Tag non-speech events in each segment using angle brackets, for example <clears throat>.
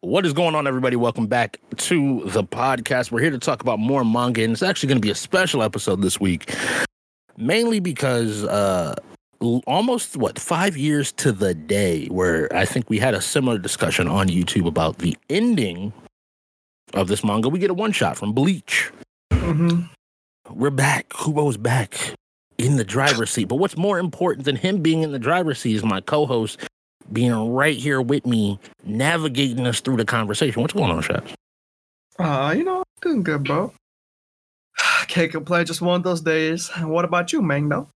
What is going on, everybody? Welcome back to the podcast. We're here to talk about more manga, and it's actually going to be a special episode this week, mainly because uh, almost what five years to the day where I think we had a similar discussion on YouTube about the ending of this manga. We get a one shot from Bleach. Mm-hmm. We're back. Kubo's back in the driver's seat. But what's more important than him being in the driver's seat is my co-host being right here with me, navigating us through the conversation. What's going on, Shots? Uh, you know, doing good, bro. <sighs> Can't complain. Just one of those days. What about you, Mango?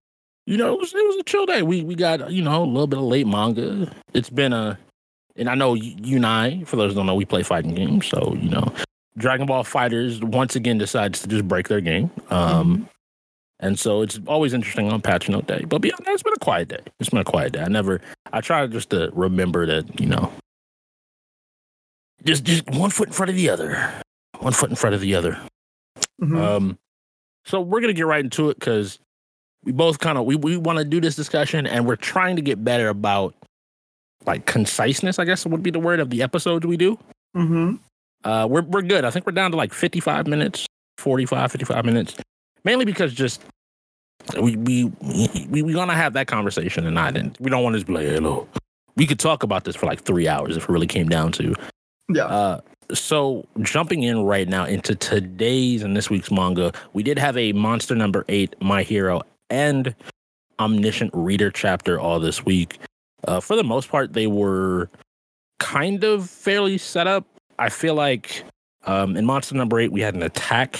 You know, it was, it was a chill day. We we got you know a little bit of late manga. It's been a, and I know you, you and I, for those who don't know, we play fighting games. So you know, Dragon Ball Fighters once again decides to just break their game. Um, and so it's always interesting on Patch Note Day. But beyond that, it's been a quiet day. It's been a quiet day. I never, I try just to remember that, you know, just just one foot in front of the other, one foot in front of the other. Mhm. Um, so we're gonna get right into it because we both kind of we we want to do this discussion, and we're trying to get better about like conciseness. I guess would be the word of the episodes we do. Mhm. Uh, we're we're good. I think we're down to like 55 minutes, 45, 55 minutes. Mainly because just we we we we gonna have that conversation and not and we don't want to just be like, hello. We could talk about this for like three hours if it really came down to. Yeah. Uh, so jumping in right now into today's and this week's manga, we did have a monster number eight, My Hero, and Omniscient Reader chapter all this week. Uh, for the most part, they were kind of fairly set up. I feel like um, in monster number eight, we had an attack,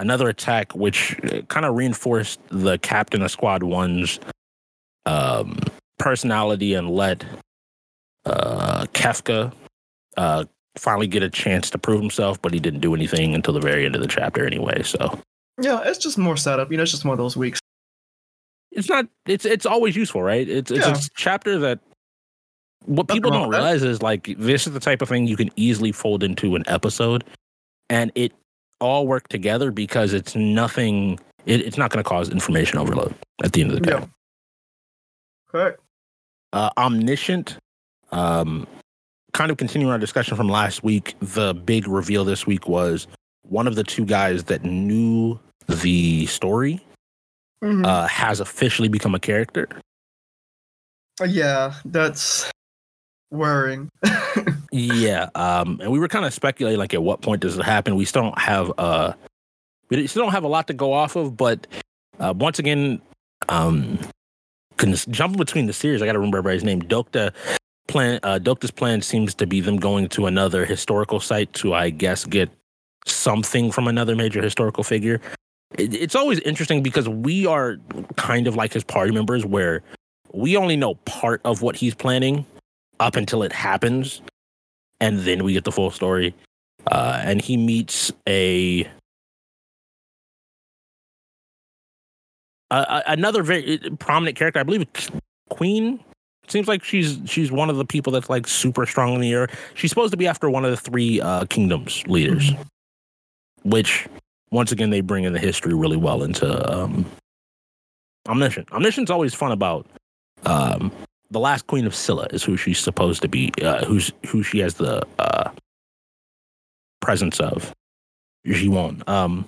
another attack, which kind of reinforced the captain of Squad One's um, personality and let uh, Kafka uh, finally get a chance to prove himself, but he didn't do anything until the very end of the chapter anyway. So yeah, it's just more setup. You know, it's just one of those weeks. it's not it's it's always useful, right? It's it's Yeah. a chapter that what Nothing people don't realize is like this is the type of thing you can easily fold into an episode and it all work together because it's nothing it, it's not going to cause information overload at the end of the day. Yeah. Correct. uh, omniscient um kind of continuing our discussion from last week the big reveal this week was one of the two guys that knew the story Mhm. uh has officially become a character yeah, that's worrying. <laughs> yeah um and we were kind of speculating like at what point does it happen? We still don't have uh we still don't have a lot to go off of but uh once again um jumping between the series i gotta remember everybody's name. Dokja plan uh Dokja's plan seems to be them going to another historical site to i guess get something from another major historical figure. It, it's always interesting because we are kind of like his party members where we only know part of what he's planning up until it happens and then we get the full story. Uh and he meets a a- another very prominent character. I believe it's queen. Seems like she's she's one of the people that's like super strong in the air. She's supposed to be after one of the three uh kingdoms leaders which once again they bring in the history really well into um omniscient. Omniscient's always fun about um the last queen of Silla is who she's supposed to be, uh, who's who she has the uh, presence of. Jiwon. Um,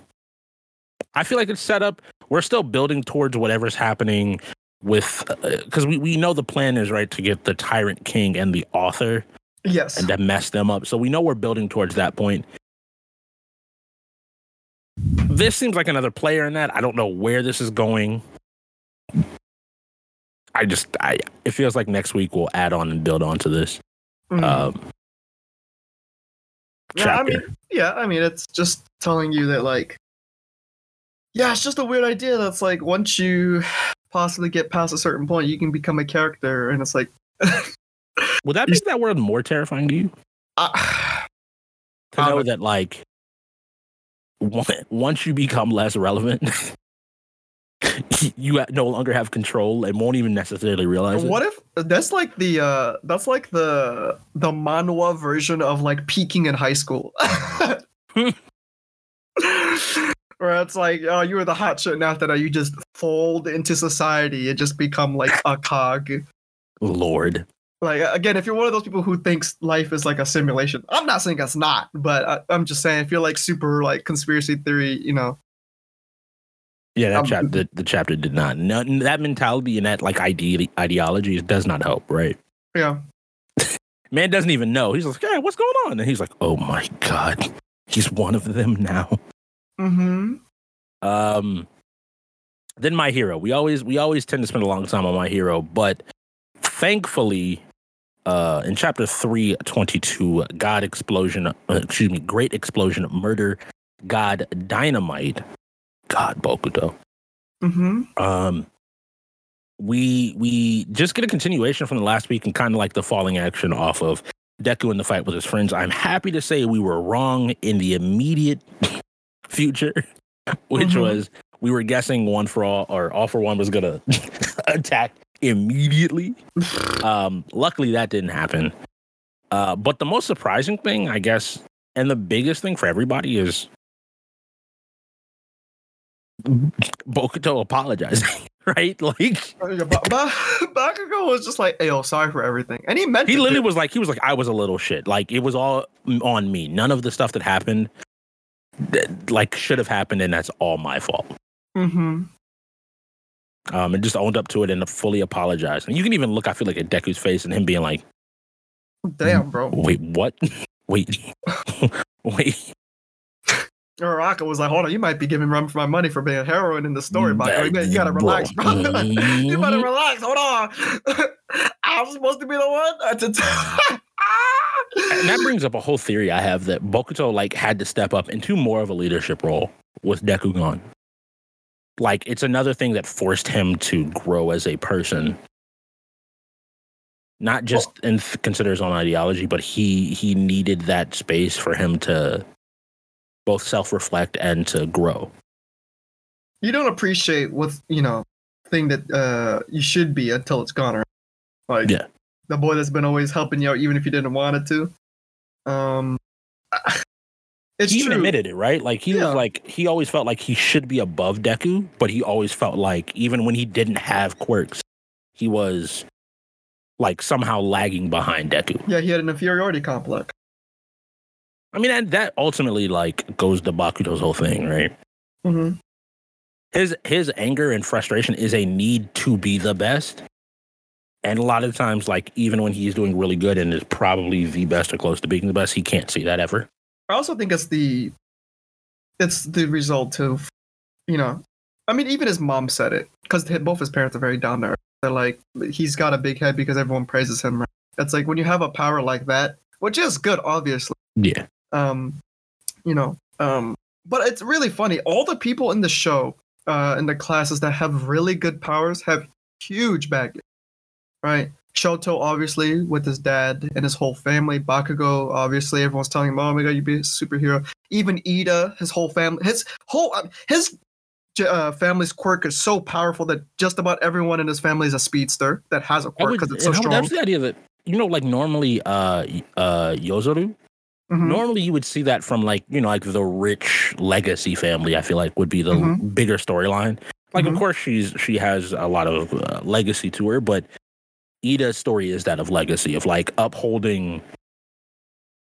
I feel like it's set up. We're still building towards whatever's happening with, because we, we know the plan is right to get the tyrant king and the author yes. and to mess them up. So we know we're building towards that point. This seems like another player in that. I don't know where this is going. I just, I it feels like next week we'll add on and build on to this. Mhm. Um, yeah, I mean, yeah, I mean, it's just telling you that, like, yeah, it's just a weird idea. That's like once you possibly get past a certain point, you can become a character, and it's like, <laughs> Would that make that world more terrifying to you? uh, To know that, like, <laughs> once you become less relevant, <laughs> <laughs> you no longer have control and won't even necessarily realize it. what if that's like the uh that's like the the manhwa version of like peaking in high school <laughs> where it's like oh you were the hot shit and after that you just fold into society and just become like a cog Lord. Like again, if you're one of those people who thinks life is like a simulation, I'm not saying it's not, but I, I'm just saying if you're like super like conspiracy theory, you know, Yeah, that Um, chapter the, the chapter did not. No, that mentality and that like ide- ideology does not help, right? yeah, <laughs> Man doesn't even know. He's like, "Yeah, what's going on?" And he's like, "Oh my god, he's one of them now." mm-hmm. Um, then my hero. We always we always tend to spend a long time on my hero, but thankfully, uh, in chapter three twenty two, God explosion. Uh, excuse me, Great explosion, murder, God dynamite, God Bokuto. Mm-hmm. Um, we we just get a continuation from the last week and kind of like the falling action off of Deku in the fight with his friends. I'm happy to say we were wrong in the immediate <laughs> future, which Mhm. was we were guessing one for all or all for one was gonna <laughs> attack immediately. <sighs> Um, luckily that didn't happen. Uh, but the most surprising thing, I guess, and the biggest thing for everybody is Bokuto apologizing, <laughs> right? Like ba- Bakugo was just like, "Yo, sorry for everything," and he meant he it, literally was like, he was like, I was a little shit. Like it was all on me. None of the stuff that happened, that, like, should have happened, and that's all my fault. Mhm. Um, and just owned up to it and fully apologized. And you can even look, I feel like, at Deku's face and him being like, Damn, bro. "Wait, what? <laughs> Wait, <laughs> wait." Uraraka was like, "Hold on, you might be giving rum for my money for being a heroine in the story, Bakugo. You, gotta- you gotta relax, bro. <laughs> you better relax. Hold on. <laughs> I'm supposed to be the one <laughs> to." t- And that brings up a whole theory I have that Bokuto like had to step up into more of a leadership role with Deku gone. Like it's another thing that forced him to grow as a person. Not just in consider his own ideology, but he he needed that space for him to both self-reflect and to grow. you don't appreciate what you know thing that uh you should be until it's gone. Right? Like Yeah. the boy that's been always helping you out, even if you didn't want it to. Um, <sighs> it's he even true. admitted it, right? Like he Yeah. was like he always felt like he should be above Deku, but he always felt like even when he didn't have quirks, he was like somehow lagging behind Deku. Yeah, he had an inferiority complex. I mean, and that ultimately like goes to Bakuto's whole thing, right? Mm-hmm. His his anger and frustration is a need to be the best. And a lot of times, like even when he's doing really good and is probably the best or close to being the best, he can't see that ever. I also think it's the it's the result of you know I mean even his mom said it because both his parents are very down there. They're like he's got a big head because everyone praises him. Right? It's like when you have a power like that, which is good, obviously. Yeah. Um, you know, um, but it's really funny. All the people in the show, uh, in the classes that have really good powers have huge baggage, right? Shoto, obviously, with his dad and his whole family. Bakugo, obviously, everyone's telling him, "Oh my god, you'd be a superhero." Even Iida, his whole family, his whole uh, his uh, family's quirk is so powerful that just about everyone in his family is a speedster that has a quirk because it's so strong. That's the idea that you know, like normally, uh, uh, Yozoru. Mhm. Normally, you would see that from like you know, like the rich legacy family. I feel like would be the Mhm. bigger storyline. Like, Mhm. of course, she's she has a lot of uh, legacy to her, but Iida's story is that of legacy of like upholding.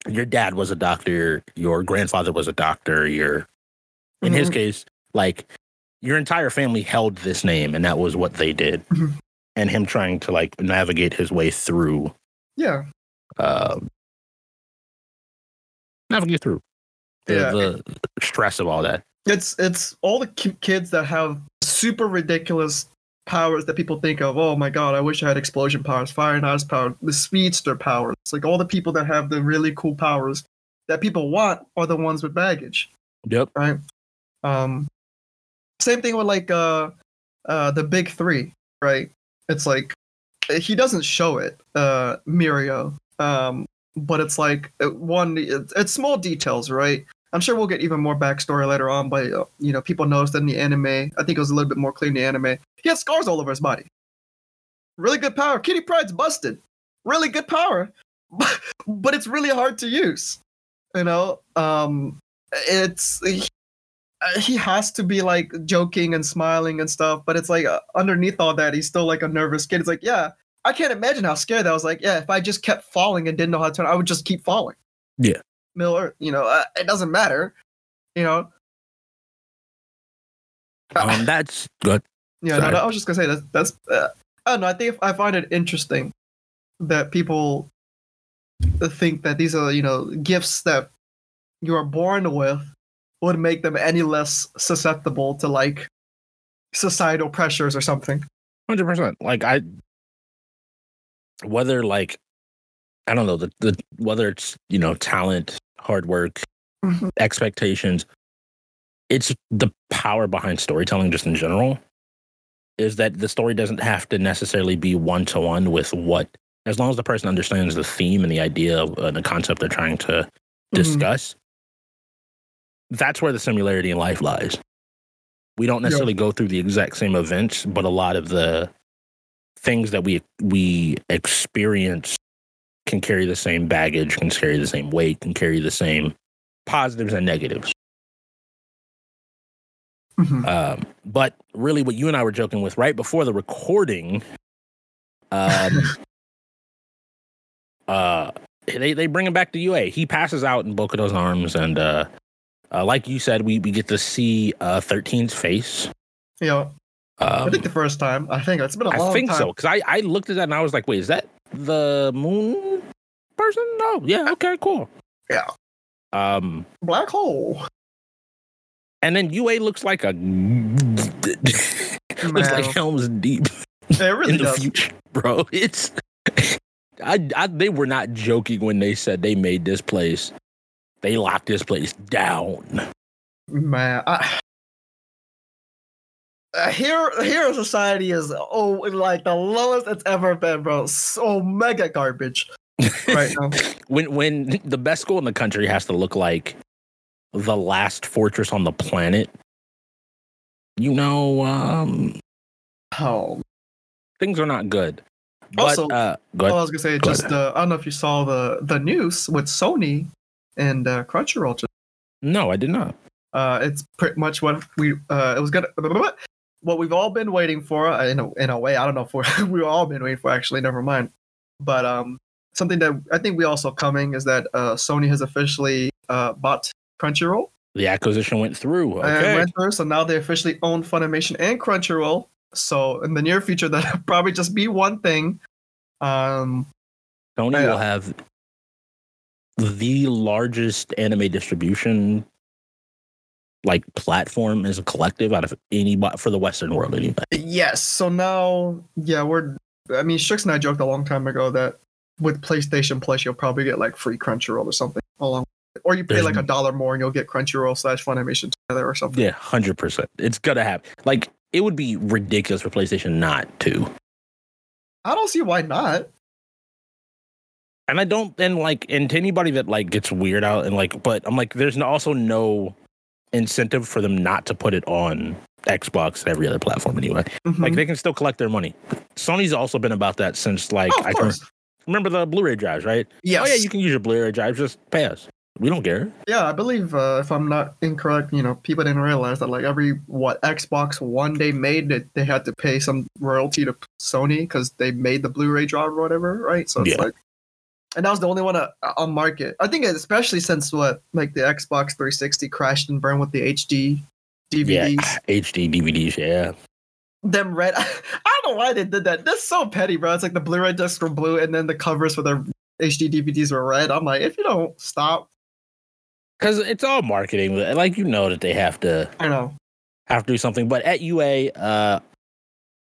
Your dad was a doctor. Your grandfather was a doctor. Your, in his Mhm. case, like your entire family held this name, and that was what they did. Mhm. And him trying to like navigate his way through Yeah, uh, navigate through the, Yeah. the stress of all that. it's it's all the kids that have super ridiculous powers that people think of. Oh my god, I wish I had explosion powers, fire and ice power, the speedster powers. It's like all the people that have the really cool powers that people want are the ones with baggage, Yep. right? Um, same thing with like uh, uh, the big three, right? It's like he doesn't show it, uh, Mirio. Um, but it's like uh, one, it's, small details, right? I'm sure we'll get even more backstory later on, but uh, you know, people noticed in the anime. I think it was a little bit more clear in the anime. He had scars all over his body. Really good power. Kitty Pryde's busted. Really good power, but, <laughs> but it's really hard to use. You know, um, it's he, uh, he has to be like joking and smiling and stuff, but it's like uh, underneath all that, he's still like a nervous kid. It's like, yeah, I can't imagine how scared that was. Like, yeah, if I just kept falling and didn't know how to turn, I would just keep falling. Yeah. Middle Earth, you know, uh, it doesn't matter. You know. Um, <laughs> that's good. Yeah, no, no, I was just gonna say that's that's. Uh, I don't know. I think I find it interesting that people think that these are you know gifts that you are born with would make them any less susceptible to like societal pressures or something. Hundred percent. Like I, whether like, I don't know the the whether it's you know talent, hard work, Mhm. expectations. It's the power behind storytelling, just in general, is that the story doesn't have to necessarily be one to one with what, as long as the person understands the theme and the idea and uh, the concept they're trying to Mhm. discuss. That's where the similarity in life lies. We don't necessarily go through the exact same events, but a lot of the things that we we experience can carry the same baggage, can carry the same weight, can carry the same positives and negatives. Mhm. Um, but really, what you and I were joking with right before the recording, um, <laughs> uh, they they bring him back to UA. He passes out in Bokuto's arms, and uh, uh, like you said, we we get to see uh 13's face. You know, I Um, think the first time. I think it's been a I long time. I think so because I I looked at that and I was like, wait, is that the moon person? No, yeah, okay, cool. Yeah. Um, Black hole. and then UA looks like a <laughs> looks like Helm's Deep. It really <laughs> in the does. future, bro. It's <laughs> I, I they were not joking when they said they made this place. They locked this place down. Man, I, uh, here, Hero Society is oh like the lowest it's ever been, bro. So mega garbage right now. <laughs> When when the best school in the country has to look like the last fortress on the planet, you know, um, Oh, things are not good. But Also- uh, go I was gonna say Go just uh, I don't know if you saw the the news with Sony and uh, Crunchyroll. No, I did not. uh, it's pretty much what we uh, it was gonna <laughs> what we've all been waiting for uh, in a, in a way. I don't know if we're, <laughs> we've all been waiting for. Actually, never mind. But um, something that I think we also coming is that uh, Sony has officially uh, bought Crunchyroll. The acquisition went through. Okay, went through, so now they officially own Funimation and Crunchyroll. So in the near future, <laughs> that'll probably just be one thing. Um, Sony Yeah. will have the largest anime distribution like platform as a collective out of any for the Western world anyway. yes. So now, yeah, we're. I mean, Strix and I joked a long time ago that with PlayStation Plus, you'll probably get like free Crunchyroll or something along, or you pay There's like a dollar more and you'll get Crunchyroll slash Funimation together or something. Yeah, hundred percent. It's gonna happen. like it would be ridiculous for PlayStation not to. I don't see why not. And I don't and like and to anybody that like gets weird out and like but I'm like there's also no incentive for them not to put it on Xbox and every other platform anyway. Mhm. Like they can still collect their money. Sony's also been about that since like oh, I can remember the Blu-ray drives, right? Yes. Oh yeah, you can use your Blu-ray drives. Just pay us. We don't care. Yeah, I believe uh, if I'm not incorrect, you know, people didn't realize that like every what Xbox One they made that they had to pay some royalty to Sony because they made the Blu-ray drive or whatever, right? So it's Yeah. like, and that was the only one uh, on market. I think especially since what like the Xbox 360 crashed and burned with the HD DVDs. Yeah, HD DVDs. Yeah, Them red. <laughs> I don't know why they did that. That's so petty, bro. It's like the Blu-ray discs were blue and then the covers for their HD DVDs were red. I'm like, if you don't stop, because it's all marketing. Like you know that they have to I know. have to do something. But at UA, uh,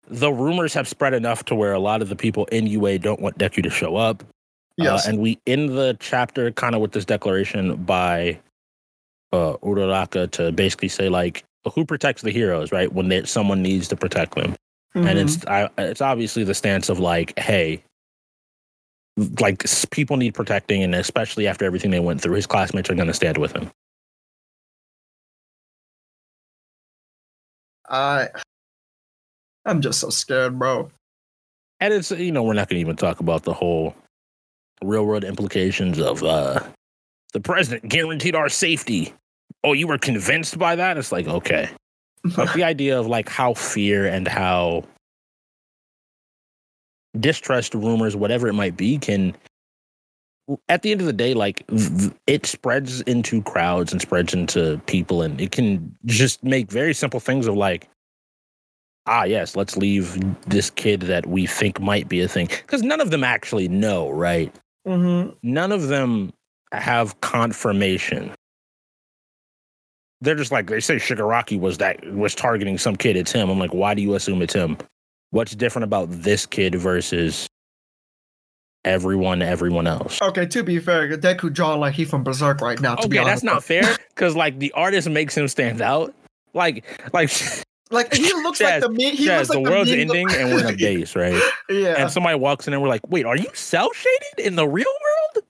the rumors have spread enough to where a lot of the people in UA don't want Deku to show up. Yes. Uh, and we end the chapter kind of with this declaration by uh, Uraraka to basically say like, who protects the heroes, right? When they, someone needs to protect them. and Mhm. it's I, it's obviously the stance of like, hey, like people need protecting, and especially after everything they went through, his classmates are going to stand with him. I I'm just so scared, bro. And it's you know we're not going to even talk about the whole real world implications of uh the president guaranteed our safety. Oh, you were convinced by that? It's like okay, <laughs> but the idea of like how fear and how distrust, rumors, whatever it might be, can at the end of the day, like it spreads into crowds and spreads into people, and it can just make very simple things of like, ah, yes, let's leave this kid that we think might be a thing. Because none of them actually know, right? Mm-hmm. None of them have confirmation. They're just like they say Shigaraki was that was targeting some kid. It's him. I'm like, why do you assume it's him? What's different about this kid versus everyone, everyone else? Okay, to be fair, Deku drawn like he from Berserk right now. To be Okay, that's not fair because like the artist makes him stand out. Like, like <laughs> Like he looks like the me. He Chaz, looks like the world's ending and we're in a <laughs> base, right? yeah, And somebody walks in and we're like, wait, are you cell shaded in the real world?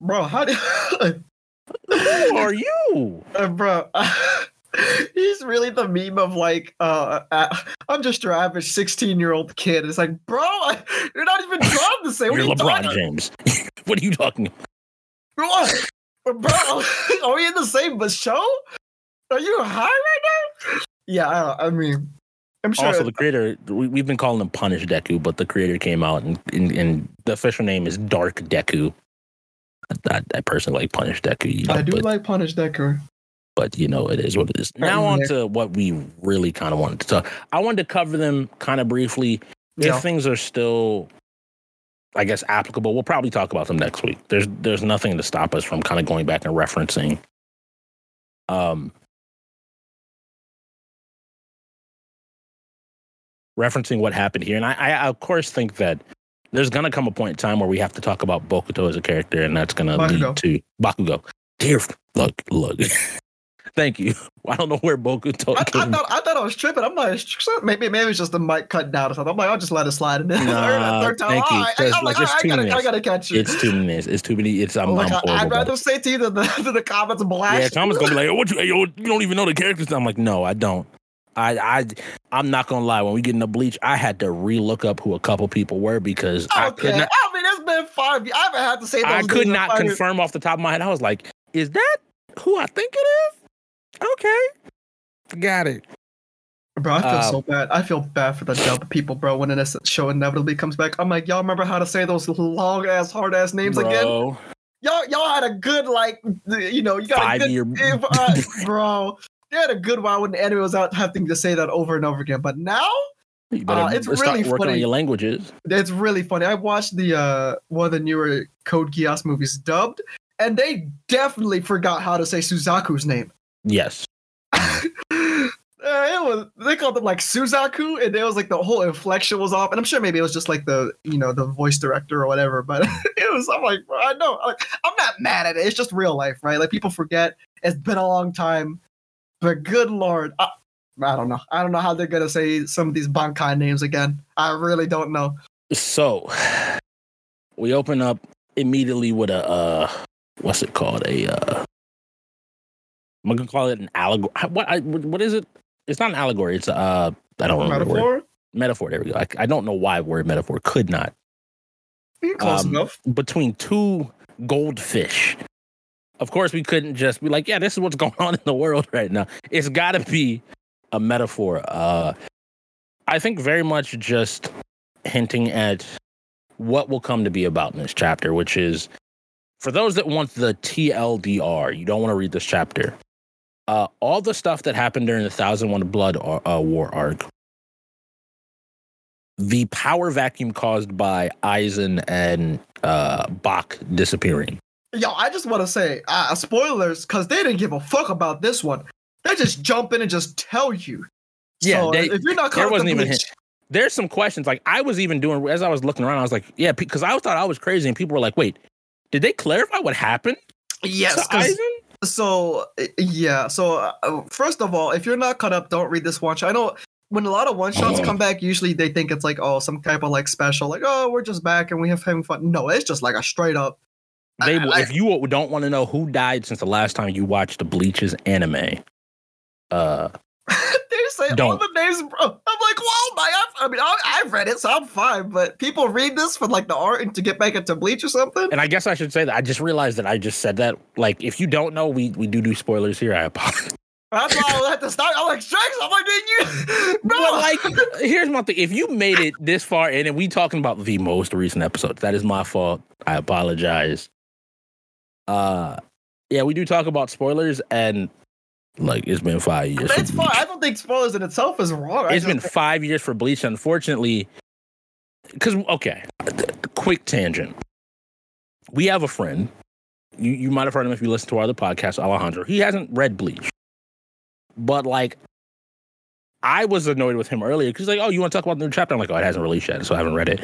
bro. How do, Who are you? <laughs> uh, bro? <laughs> he's really the meme of like, uh, uh, I'm just your average 16 year old kid. It's like, bro, you're not even drawn the same. What You're you LeBron talking- James. what are you talking about? What? Bro, are we in the same show? Are you high right now? Yeah, I, I mean, I'm sure. Also, the creator, we, we've been calling him Punish Deku, but the creator came out and, and, and the official name is Dark Deku. I, I, I personally like Punish Deku, you know, I do but, like Punish Deku. but you know, it is what it is. Now, on to what we really kind of wanted to talk. I wanted to cover them kind of briefly. Yeah. If things are still, I guess, applicable, we'll probably talk about them next week. There's there's nothing to stop us from kind of going back and referencing. Um, referencing what happened here, and I, I of course think that there's gonna come a point in time where we have to talk about Bokuto as a character, and that's gonna lead Bakugo. to Bakugo. Dear, look, look. <laughs> Thank you. I don't know where Bokuto I, I thought I thought I was tripping. I'm like, maybe maybe it's just the mic cutting down or something. I'm like, I'll just let it slide. And then <laughs> Nah, third time, thank you. all right. Just, I'm like, like, it's I two gotta, I minutes. gotta catch you. It's too many. It's too many. It's I'm, like, I'm. I'd rather say to you than the, <laughs> the comments blast. Yeah, Thomas gonna be like, oh, "What you? Yo, you don't even know the characters." I'm like, "No, I don't." I, I, I'm not gonna lie. When we get into Bleach, I had to re-look up who a couple people were because I could not, I mean, it's been five. I haven't had to say. Those I could not five years. confirm off the top of my head. I was like, "Is that who I think it is?" Okay, got it. Bro, I feel Uh, so bad. I feel bad for the dub people, bro. When this show inevitably comes back, I'm like, y'all remember how to say those long ass, hard ass names again? Bro, Y'all, y'all had a good like, you know, you got Five a good, year- if, <laughs> uh, bro. You had a good while when the anime was out having to say that over and over again. But now Uh, it's really funny. your languages. it's really funny. I watched the uh one of the newer Code Geass movies dubbed, and they definitely forgot how to say Suzaku's name. Yes, <laughs> Uh, it was they called it like Suzaku, and it was like the whole inflection was off. And I'm sure maybe it was just like the you know the voice director or whatever. But <laughs> it was I'm like I know like, I'm not mad at it. It's just real life, right? Like people forget. It's been a long time, but good lord, I, I don't know. I don't know how they're gonna say some of these Bankai names again. I really don't know. So we open up immediately with a uh what's it called? A uh I'm gonna call it an allegory. What I, what is it? It's not an allegory. It's a, uh I don't remember the word. Metaphor? Metaphor. There we go. I, I don't know why word metaphor could not Close Um, enough. between two goldfish. Of course, we couldn't just be like, yeah, this is what's <laughs> going on in the world right now. It's got to be a metaphor. Uh, I think very much just hinting at what will come to be about in this chapter, which is for those that want the TLDR, you don't want to read this chapter. Uh, all the stuff that happened during the Thousand One Blood ar- uh, War arc, the power vacuum caused by Aizen and uh, Bach disappearing. Yo, I just want to say, uh, spoilers, because they didn't give a fuck about this one. They just jump in and just tell you. Yeah, so they- if you're not there caught up wasn't even Bleach- There's some questions like I was even doing as I was looking around. I was like, yeah, because I thought I was crazy, and people were like, wait, did they clarify what happened yes, so uh, yeah. So uh, first of all, if you're not caught up, don't read this one shot. I know when a lot of one shots come back, usually they think it's like oh some type of like special, like oh we're just back and we have having fun. No, it's just like a straight up. They, I- I- if you don't want to know who died since the last time you watched the Bleach's anime, uh, <laughs> they say all the names, bro. I'm like, well, my, I mean, I, I've read it, so I'm fine. But people read this for like the art and to get back into Bleach or something. and I guess I should say that I just realized that I just said that. Like, if you don't know, we we do do spoilers here. I apologize. <laughs> That's why I had to start. I'm like, Strix, I'm like, didn't you? Bro, <laughs> But like, here's my thing: if you made it this far in, and we talking about the most recent episodes, that is my fault. I apologize. Uh, yeah, we do talk about spoilers, and like it's been five years. it's fine. I don't think spoilers in itself is wrong. It's been five years for Bleach, unfortunately. Because okay, quick tangent. We have a friend. You you might have heard him if you listen to our other podcast, Alejandro. He hasn't read Bleach, but like, I was annoyed with him earlier because like, oh, you want to talk about the new chapter? I'm like, oh, it hasn't released yet, so I haven't read it.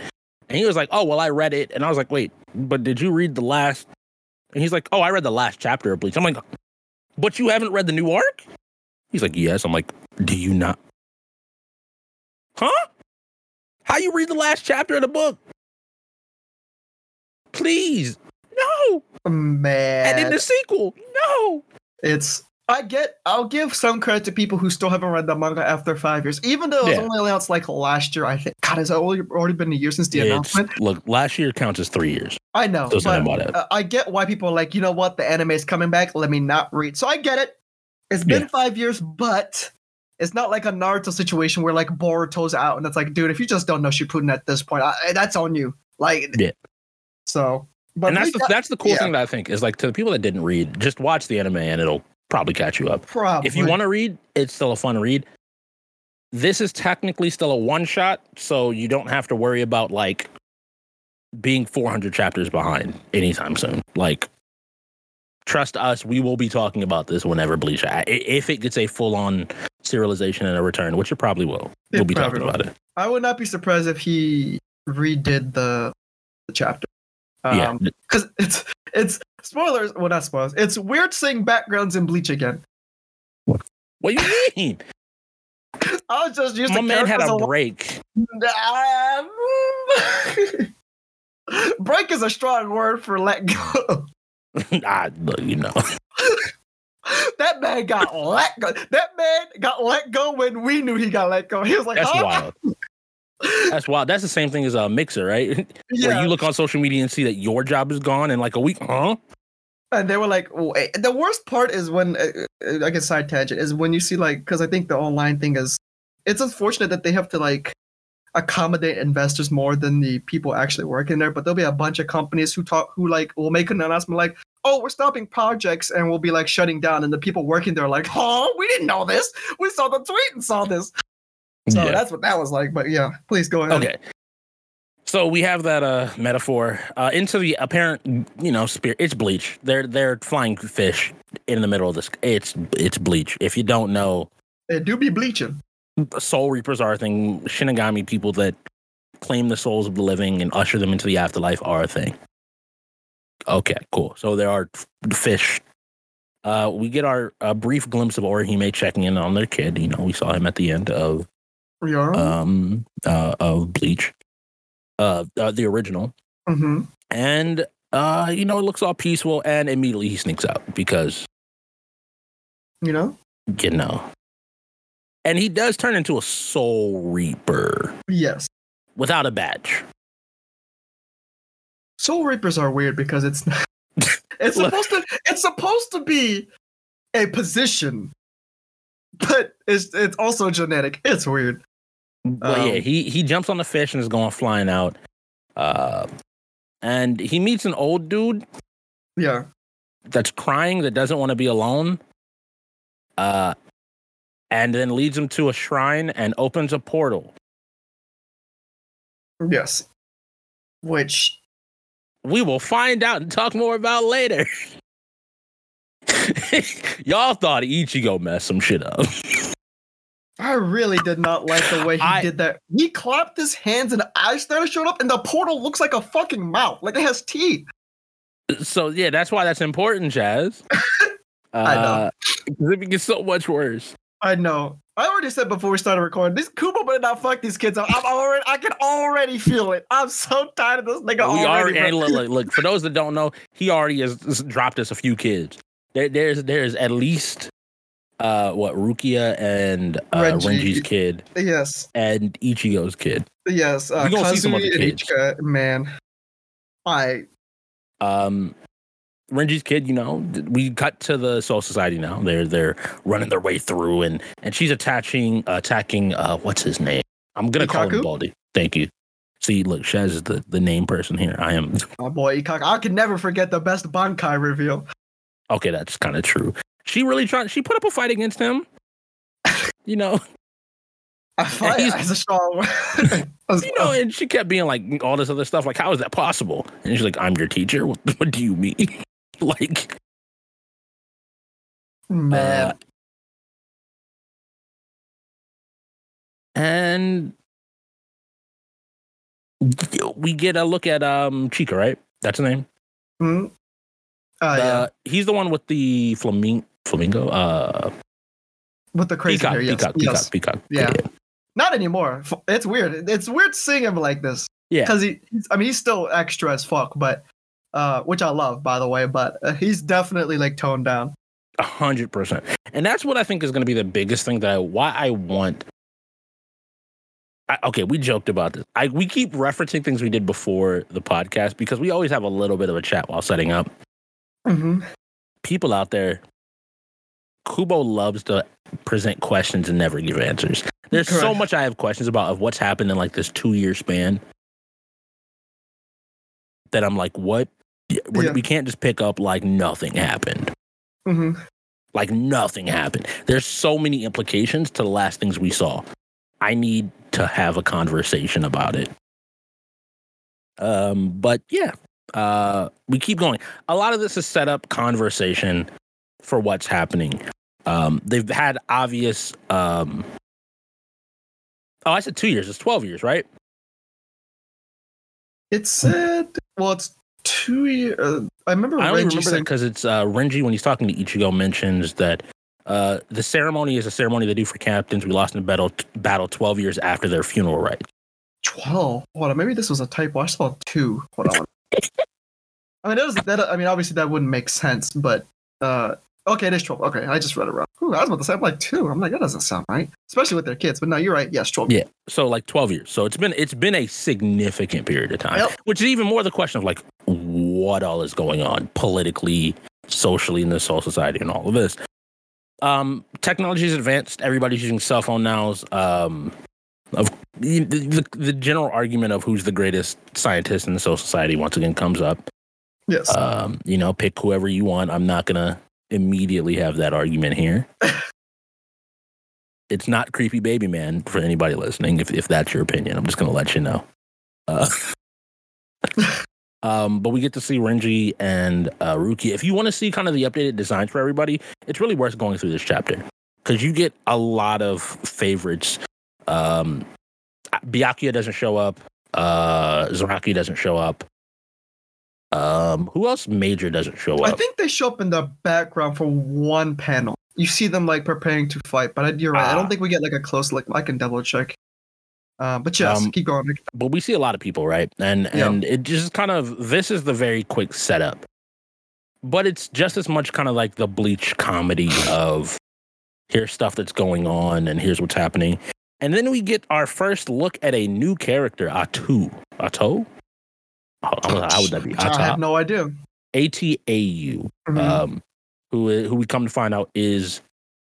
And he was like, oh, well, I read it, and I was like, wait, but did you read the last? And he's like, oh, I read the last chapter of Bleach. I'm like, but you haven't read the new arc? He's like, yes. I'm like, do you not? Huh? How you read the last chapter of the book? Please, no. man. And in the sequel, no. It's I get I'll give some credit to people who still haven't read the manga after five years, even though it was Yeah. only announced like last year. I think God, has it already been a year since the It's- announcement? look, last year counts as three years. I know, Doesn't but about it. uh, I get why people are like, you know what, the anime is coming back. Let me not read. So I get it. It's been Yeah. five years, but it's not like a Naruto situation where like Boruto's out and it's like, dude, if you just don't know Shippuden at this point, I, that's on you. Like, Yeah. So, but and that's the, got- that's the cool yeah. thing that I think is like to the people that didn't read, just watch the anime and it'll probably catch you up. probably If you want to read, it's still a fun read. This is technically still a one shot, so you don't have to worry about like being 400 chapters behind anytime soon. Like, trust us, we will be talking about this whenever Bleach, if it gets a full on serialization and a return, which it probably will. It We'll be talking will. about it. I would not be surprised if he redid the the chapter. Yeah, Um, because it's it's spoilers. Well, not spoilers. It's weird seeing backgrounds in Bleach again. what do you mean? <laughs> I was just used My to man had characters a break. Um, <laughs> break is a strong word for let go. <laughs> ah, look, you know. that man got let go. That man got let go when we knew he got let go. He was like, That's huh? wild. That's wild. That's the same thing as a mixer, right? Yeah. <laughs> Where you look on social media and see that your job is gone in like a week. Huh? And they were like, Wait. Eh, the worst part is when, uh, I guess side tangent, is when you see like, because I think the online thing is, it's unfortunate that they have to like accommodate investors more than the people actually working there. But there'll be a bunch of companies who talk, who like will make an announcement like, oh, we're stopping projects and we'll be like shutting down. And the people working there are like, oh, we didn't know this. We saw the tweet and saw this. So Yeah. that's what that was like. But yeah, please go ahead. Okay. So we have that uh metaphor uh into the apparent you know spirit it's bleach. They're they're flying fish in the middle of this. It's it's bleach. If you don't know, They do be bleaching. soul reapers are a thing. Shinigami people that claim the souls of the living and usher them into the afterlife are a thing. Okay, cool. So there are f- fish. Uh, we get our a brief glimpse of Orihime checking in on their kid. You know, we saw him at the end of Yeah. um uh of Bleach, uh, uh the original, hmm and uh you know it looks all peaceful, and immediately he sneaks out because You know? you know, and he does turn into a Soul Reaper Yes. without a badge. Soul Reapers are weird because it's <laughs> it's supposed to it's supposed to be a position, but it's it's also genetic. It's weird. But yeah, Um, he he jumps on the fish and is going flying out. Uh, and he meets an old dude Yeah. that's crying that doesn't want to be alone. Uh, and then leads him to a shrine and opens a portal. Yes. Which We will find out and talk more about later. <laughs> Y'all thought Ichigo messed some shit up. <laughs> I really did not like the way he I- did that. He clapped his hands and eyes started showing up, and the portal looks like a fucking mouth. Like it has teeth. so yeah, that's why that's important, Jazz. <laughs> I know. Uh, 'cause it gets so much worse. I know. I already said before we started recording, this Kubo better not fuck these kids up. I'm already I can already feel it. I'm so tired of this nigga we already. already look, look, look, for those that don't know, he already has has dropped us a few kids. There, there's there's at least uh what Rukia and uh, Renji. Renji's kid Yes. and Ichigo's kid. Yes, uh, We gonna see some other kids. Ichika, man. I Um Renji's kid, you know, we cut to the Soul Society now. They're they're running their way through, and and she's attaching attacking. Uh, what's his name? I'm gonna call him Baldy. Thank you. See, look, Shaz is the the name person here. I am. Oh boy, Ikkaku. I can never forget the best Bankai reveal. Okay, that's kind of true. She really tried. She put up a fight against him. You know, I fight he's- as a strong. <laughs> you know, and she kept being like all this other stuff. Like, how is that possible? And she's like, "I'm your teacher. What, what do you mean?" <laughs> like, man. Uh, and we get a look at um Chica, right? That's the name. Hmm? Uh, yeah, Uh, he's the one with the flamingo. Flamingo. Uh, with the crazy peacock, hair. Yes, peacock, yes. peacock, peacock. Yeah. Not anymore. It's weird. It's weird seeing him like this. Yeah. Because he, he's, I mean, he's still extra as fuck, but uh, which I love, by the way. But uh, he's definitely like toned down. A hundred percent. And that's what I think is going to be the biggest thing that I why I want. I, okay, we joked about this. I we keep referencing things we did before the podcast because we always have a little bit of a chat while setting up. Mm-hmm. People out there, Kubo loves to present questions and never give answers. There's so much I have questions about of what's happened in like this two year span that I'm like, what? Yeah. We can't just pick up like nothing happened. Mm-hmm. Like nothing happened. There's so many implications to the last things we saw. I need to have a conversation about it. Um, but yeah, uh, we keep going. A lot of this is set up conversation for what's happening. Um, they've had obvious. Um, oh, I said two years. It's twelve years, right? It said, well, it's two years. Uh, I remember I only Renji remember that saying, because it's uh, Renji when he's talking to Ichigo mentions that uh, the ceremony is a ceremony they do for captains. We lost in battle battle twelve years after their funeral rites. 12. Hold on, maybe this was a typo. I saw two. Hold on. <laughs> I mean, that, was, that, I mean, obviously that wouldn't make sense, but uh, okay, it is 12. Okay, I just read it wrong. Ooh, I was about to say, I'm like two. I'm like, that doesn't sound right, especially with their kids. But no, you're right. Yes, 12. Yeah. So like twelve years. So it's been it's been a significant period of time, Yep. which is even more the question of like what all is going on politically, socially in the soul society, and all of this. Um, technology is advanced. Everybody's using cell phone now. Um, of the, the the general argument of who's the greatest scientist in the soul society once again comes up. Yes. Um, you know, pick whoever you want. I'm not gonna immediately have that argument here. it's not creepy baby man for anybody listening. If if that's your opinion, I'm just gonna let you know. Uh, <laughs> um, but we get to see Renji and uh, Ruki. If you want to see kind of the updated designs for everybody, it's really worth going through this chapter because you get a lot of favorites. Um, Byakuya doesn't show up. Uh, doesn't show up. Um, who else major doesn't show up? I think they show up in the background for one panel. You see them like preparing to fight, but you're right. I Ah. don't think we get like a close look. I can double check. Uh, but yes, Um, keep going. but we see a lot of people, right? And Yeah. and it just kind of this is the very quick setup. But it's just as much kind of like the bleach comedy of here's stuff that's going on and here's what's happening. And then we get our first look at a new character, Atu. Ato? How, would that be? I have no idea. A T A U. Mhm. Um who who we come to find out is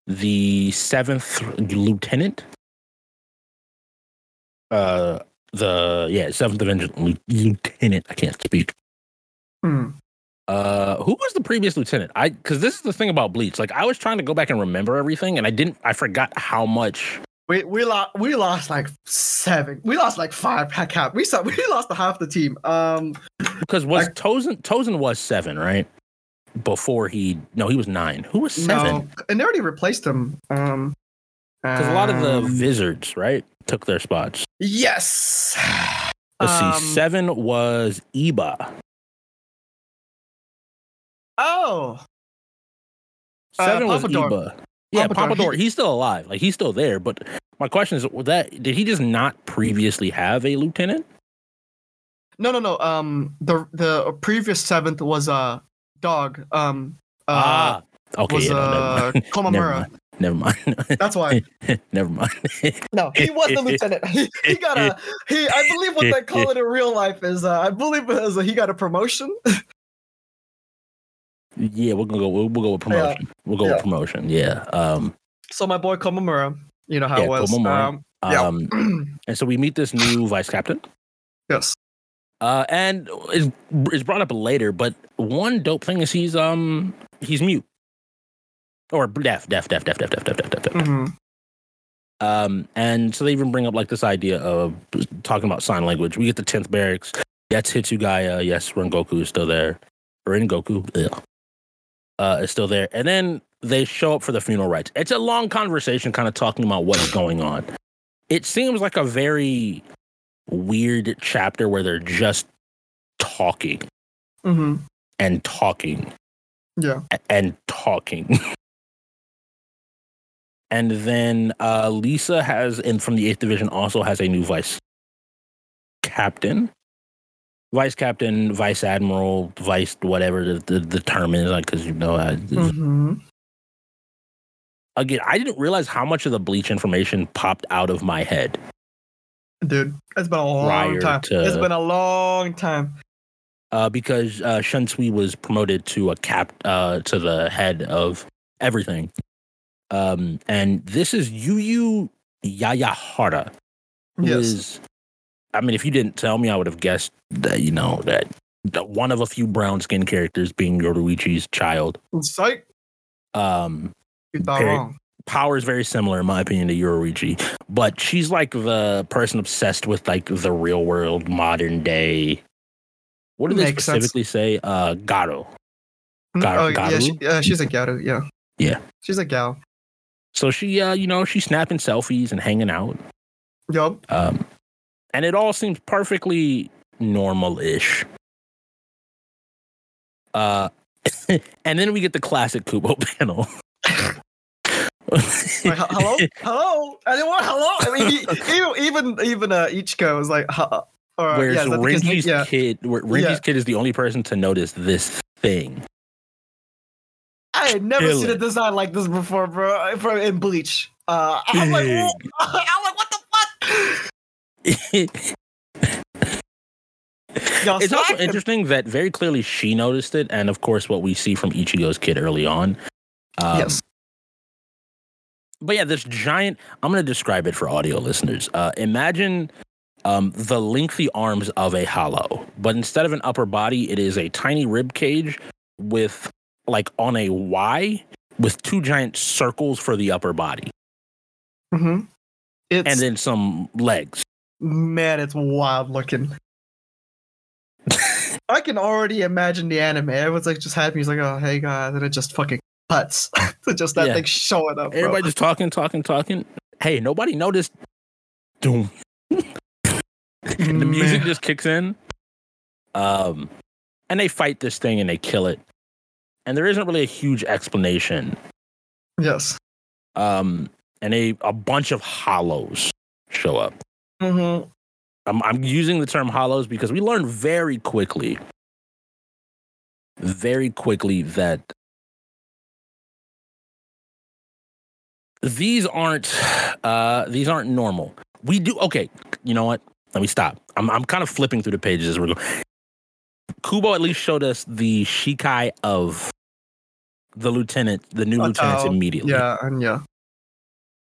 the seventh lieutenant. Uh the yeah, seventh division lieutenant. I can't speak. Hmm. Uh, who was the previous lieutenant? I because this is the thing about Bleach. Like I was trying to go back and remember everything, and I didn't. I forgot how much. We we lost we lost like seven. We lost like five. Heck, heck, we saw <laughs> we lost to half the team. Um, Because was I- Tozen Tozen was seven, right? Before he no, he was nine. Who was no, seven? and they already replaced him. Um, Because a lot of the um, Vizards, right, took their spots. yes. Let's Um, see. Seven was Iba. Oh, Uh, was Papador. Iba. Yeah, Papador, Papador. he- He's still alive. Like he's still there. But my question is, that did he just not previously have a lieutenant? no, no, no. Um, the the previous seventh was a uh, dog. Um, uh, ah, okay. was yeah, no, uh, never mind. <laughs> Komamura. Never mind. That's why. <laughs> never mind. <laughs> No, he was the lieutenant. He, he got a he. I believe what they call it in real life is uh, I believe it is uh, he got a promotion. Yeah, we're gonna go. We'll, we'll go with promotion. We'll go Yeah. with promotion. Yeah. Um. So my boy Komamura, you know how Yeah, it was. Komamura. Um, Yeah. Um. <clears throat> And so we meet this new vice captain. yes. Uh, and is is brought up later, but one dope thing is he's um he's mute or deaf, deaf, deaf, deaf, deaf, deaf, deaf, deaf, deaf. deaf. hmm Um, and so they even bring up like this idea of talking about sign language. We get the tenth barracks. Yes, Hitsugaya. Yes, Rangiku is still there. Rangiku, yeah, uh, is still there. And then they show up for the funeral rites. It's a long conversation, kind of talking about what's going on. It seems like a very weird chapter where they're just talking hmm and talking Yeah. and talking. <laughs> and then uh, Lisa has, and from the eighth division, also has a new vice captain, vice captain, vice admiral, vice whatever the, the, the term is, like because you know, I, hmm again, I didn't realize how much of the bleach information popped out of my head. Dude, it's been a long Prior time. to- It's been a long time. uh, because uh, Shunsui was promoted to a cap uh, to the head of everything. Um, and this is Yu Yu Yayahara, who Yes. is- I mean, if you didn't tell me, I would have guessed that you know that that one of a few brown skin characters being Yoruichi's child. Psych. Um, You thought wrong. power is very similar in my opinion to Yoruichi, but she's like the person obsessed with like the real world, modern day. What do they Makes sense. specifically say? Uh, Garo. Mm, Gar- oh, yeah, Garu? she, uh, she's a garu. Yeah. Yeah. She's a gal. So she, uh, you know, she's snapping selfies and hanging out. Yup. Um, and it all seems perfectly normal-ish. Uh, <laughs> and then we get the classic Kubo <laughs> panel. Like, hello, hello, anyone? Hello. I mean, he- even even even uh, Ichika was like, huh, or Whereas yeah, I think his name- Renji's yeah. kid, where Renji's Yeah. kid is the only person to notice this thing. I had never seen Killer. a design like this before, bro. From in Bleach. Uh, <laughs> I'm like, I'm like, what the fuck? Yo, it's also him. interesting that very clearly she noticed it, and of course, what we see from Ichigo's kid early on. Um, yes. but yeah, this giant. I'm going to describe it for audio listeners. Uh, imagine um, the lengthy arms of a hollow, but instead of an upper body, it is a tiny rib cage with like on a Y with two giant circles for the upper body, Mm-hmm. It's and then some legs. Man, it's wild looking. I can already imagine the anime. Everyone's like just happy. He's like, oh hey guys, and it just fucking cuts <laughs> to just that Yeah. thing showing up. Bro. Everybody just talking, talking, talking. Hey, nobody noticed. Doom. <laughs> and the music just kicks in. Um, and they fight this thing and they kill it. And there isn't really a huge explanation. Yes. Um, and a a bunch of hollows show up. Mm-hmm. I'm I'm using the term hollows because we learned very quickly, very quickly that these aren't uh these aren't normal. We do okay. You know what? Let me stop. I'm I'm kind of flipping through the pages as we're going. Kubo at least showed us the shikai of the lieutenant, the new lieutenant immediately. Yeah, and yeah.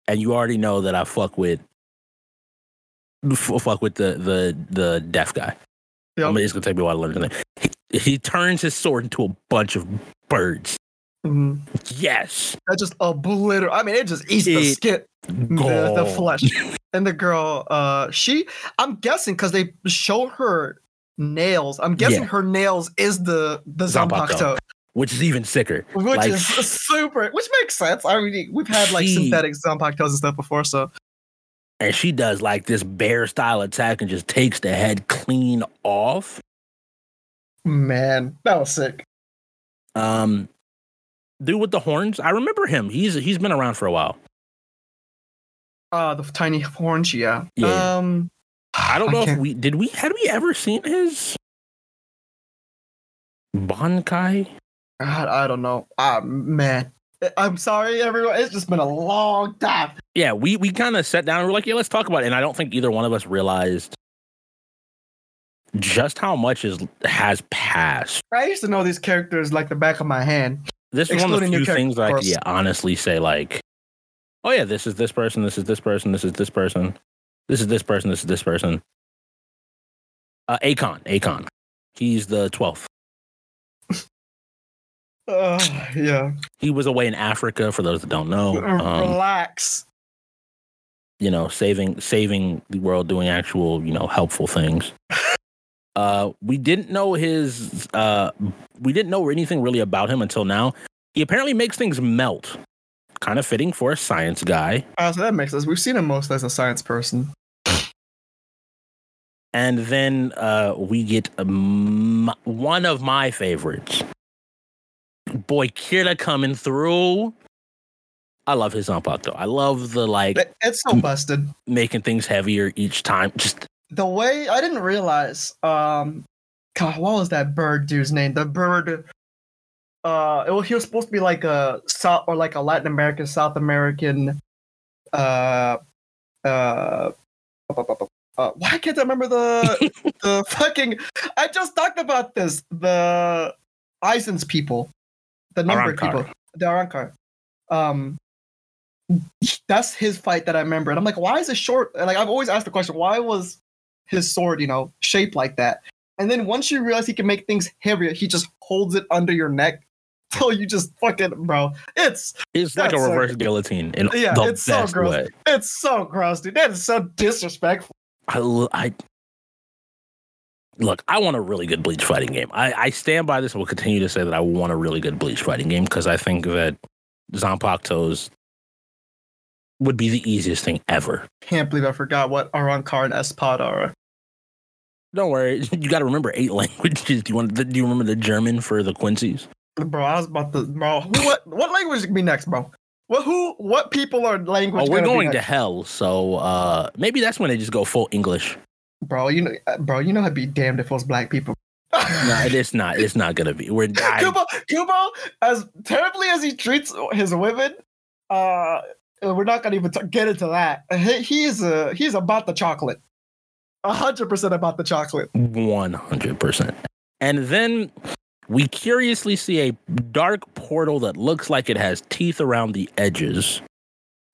and you already know that I fuck with fuck with the the the deaf guy. Yep. I mean, it's gonna take me a while to learn name. He, he turns his sword into a bunch of birds. Mhm. Yes, That just obliterate. I mean, it just eats the skin, the, the flesh. and the girl, uh, she, I'm guessing because they show her nails. I'm guessing Yeah. her nails is the the. Zanpakuto, which is even sicker. which Like- is super. Which makes sense. I mean, we've had like She- synthetic Zanpakutos and stuff before, so And she does like this bear style attack and just takes the head clean off. man, that was sick. Um, dude with the horns, I remember him. He's he's been around for a while. Uh, the tiny horns, yeah. Yeah. Um, I don't know if we did we had we ever seen his Bankai. God, I don't know. Ah, man. I'm sorry, everyone. It's just been a long time. yeah, we we kind of sat down and we're like, yeah, let's talk about it. And I don't think either one of us realized just how much is has passed. I used to know these characters like the back of my hand. This is one of the few things of I can yeah, honestly say like, oh yeah, this is this person, this is this person, this is this person, this is this person, this is this person. Uh, Akon, Akon, he's the twelfth. Uh, yeah. He was away in Africa. For those that don't know, um, Relax. you know, saving saving the world, doing actual, you know, helpful things. <laughs> Uh, we didn't know his. Uh, we didn't know anything really about him until now. He apparently makes things melt. Kind of fitting for a science guy. Uh, so that makes sense. We've seen him most as a science person. And then uh, we get um, one of my favorites. Boy, Kira coming through. I love his Unpop though. I love the like It's so busted. making things heavier each time. Just The way I didn't realize. Um, God, what was that bird dude's name? The bird. Uh, it was, he was supposed to be like a South or like a Latin American, South American. Uh, uh, uh, why can't I remember the <laughs> the fucking? I just talked about this. The Aizen's people, the numbered Arrancar. people, the Arrancar. Um, that's his fight that I remember, and I'm like, why is it short? And like I've always asked the question, why was his sword, you know, shaped like that? And then once you realize he can make things heavier, he just holds it under your neck. <laughs> So you just fucking bro, it's it's like a That's so reverse guillotine in Yeah, the it's so gross. way. it's so gross, dude. That is so disrespectful. I, l- I- look. I want a really good Bleach fighting game. I, I stand by this. and will continue to say that I want a really good Bleach fighting game because I think that Zanpakuto's would be the easiest thing ever. Can't believe I forgot what Arrancar and Espada are. Don't worry, <laughs> you got to remember eight <laughs> languages. Do you want? Do you remember the German for the Quincy's? Bro, I was about to bro. who- What what <laughs> language be next, bro? What who what people are language? Oh, we're going to hell, so uh, maybe that's when they just go full English. Bro. You know, uh, bro. You know, I'd be damned if it was black people. No, it is not. It's not gonna be. We're I, Kubo, Kubo, as terribly as he treats his women, uh, we're not gonna even t- get into that. He, he's uh, he's about the chocolate, a hundred percent about the chocolate. One hundred percent. And then we curiously see a dark portal that looks like it has teeth around the edges,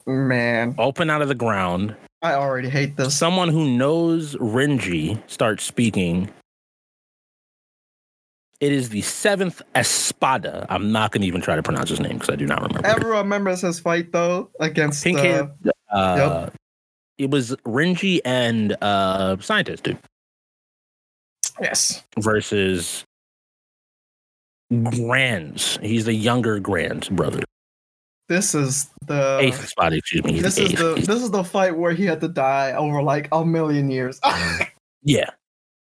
Man, open out of the ground. I already hate this. Someone who knows Renji starts speaking. It is the seventh Espada. I'm not going to even try to pronounce his name because I do not remember. Everyone remembers his fight though against Pink uh. Uh, It was Renji and uh, scientist dude yes, versus Granz. He's the younger Granz brother. This is the eighth spot, excuse me. This is the this is the fight where he had to die over like a million years. <laughs> yeah.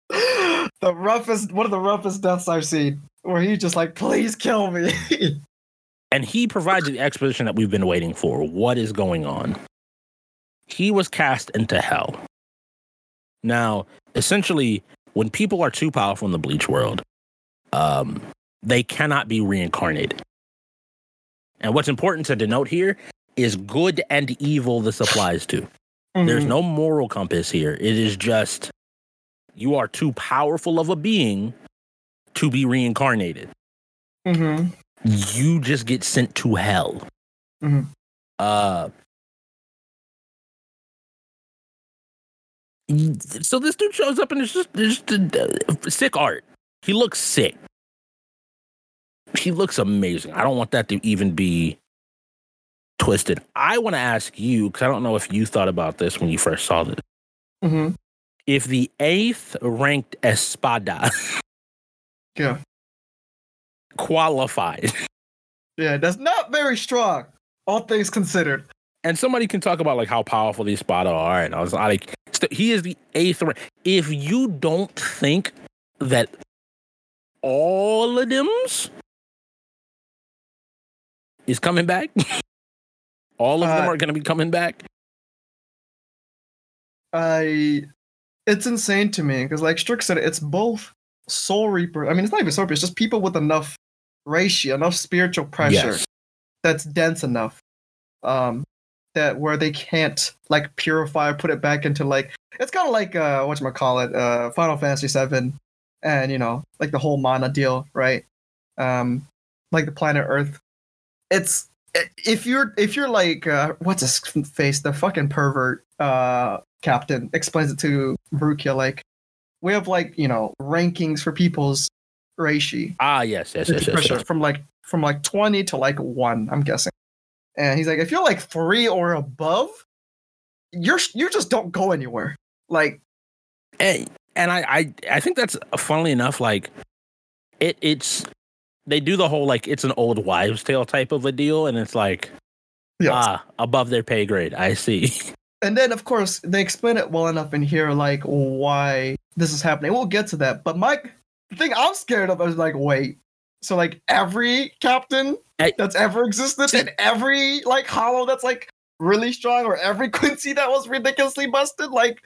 the roughest, one of the roughest deaths I've seen, where he just like, please kill me. <laughs> And he provides the exposition that we've been waiting for. What is going on? He was cast into hell. Now, essentially, when people are too powerful in the bleach world, um, they cannot be reincarnated. And what's important to denote here is good and evil this applies to. There's Mhm. no moral compass here. It is just you are too powerful of a being to be reincarnated. Mhm. You just get sent to hell. Mhm. Uh so this dude shows up and it's just, it's just uh, sick art. He looks sick. He looks amazing. I don't want that to even be twisted. I want to ask you because I don't know if you thought about this when you first saw this. Mhm. if the eighth ranked Espada <laughs> Yeah. qualified, Yeah, that's not very strong, all things considered. and somebody can talk about like how powerful these Espada are, and I was like, he is the eighth. Rank. If you don't think that all of them's is coming back, <laughs> all of them Uh, are going to be coming back. I, it's insane to me because, like Strick said, it's both Soul Reaper. I mean, it's not even Soul Reaper. It's just people with enough ratio, enough spiritual pressure Yes. that's dense enough. Um, that where they can't like purify, put it back into like it's kind of like uh what you call it, uh Final Fantasy Seven, and you know like the whole mana deal, right? Um, like the planet Earth. It's if you're if you're like uh, what's his face, the fucking pervert uh captain explains it to Rukia like we have like you know rankings for people's reishi. Ah, yes, yes, yes, yes, yes. from like from like 20 to like one i'm guessing. And he's like if you're like three or above you're you just don't go anywhere. Like and, and I, I I think that's funnily enough like it it's they do the whole like it's an old wives tale type of a deal and it's like yeah ah above their pay grade I see. <laughs> And then of course they explain it well enough in here like why this is happening. We'll get to that but mike the thing i'm scared of is like wait. So like every captain I- that's ever existed and every like hollow that's like really strong or every <laughs> quincy that was ridiculously busted like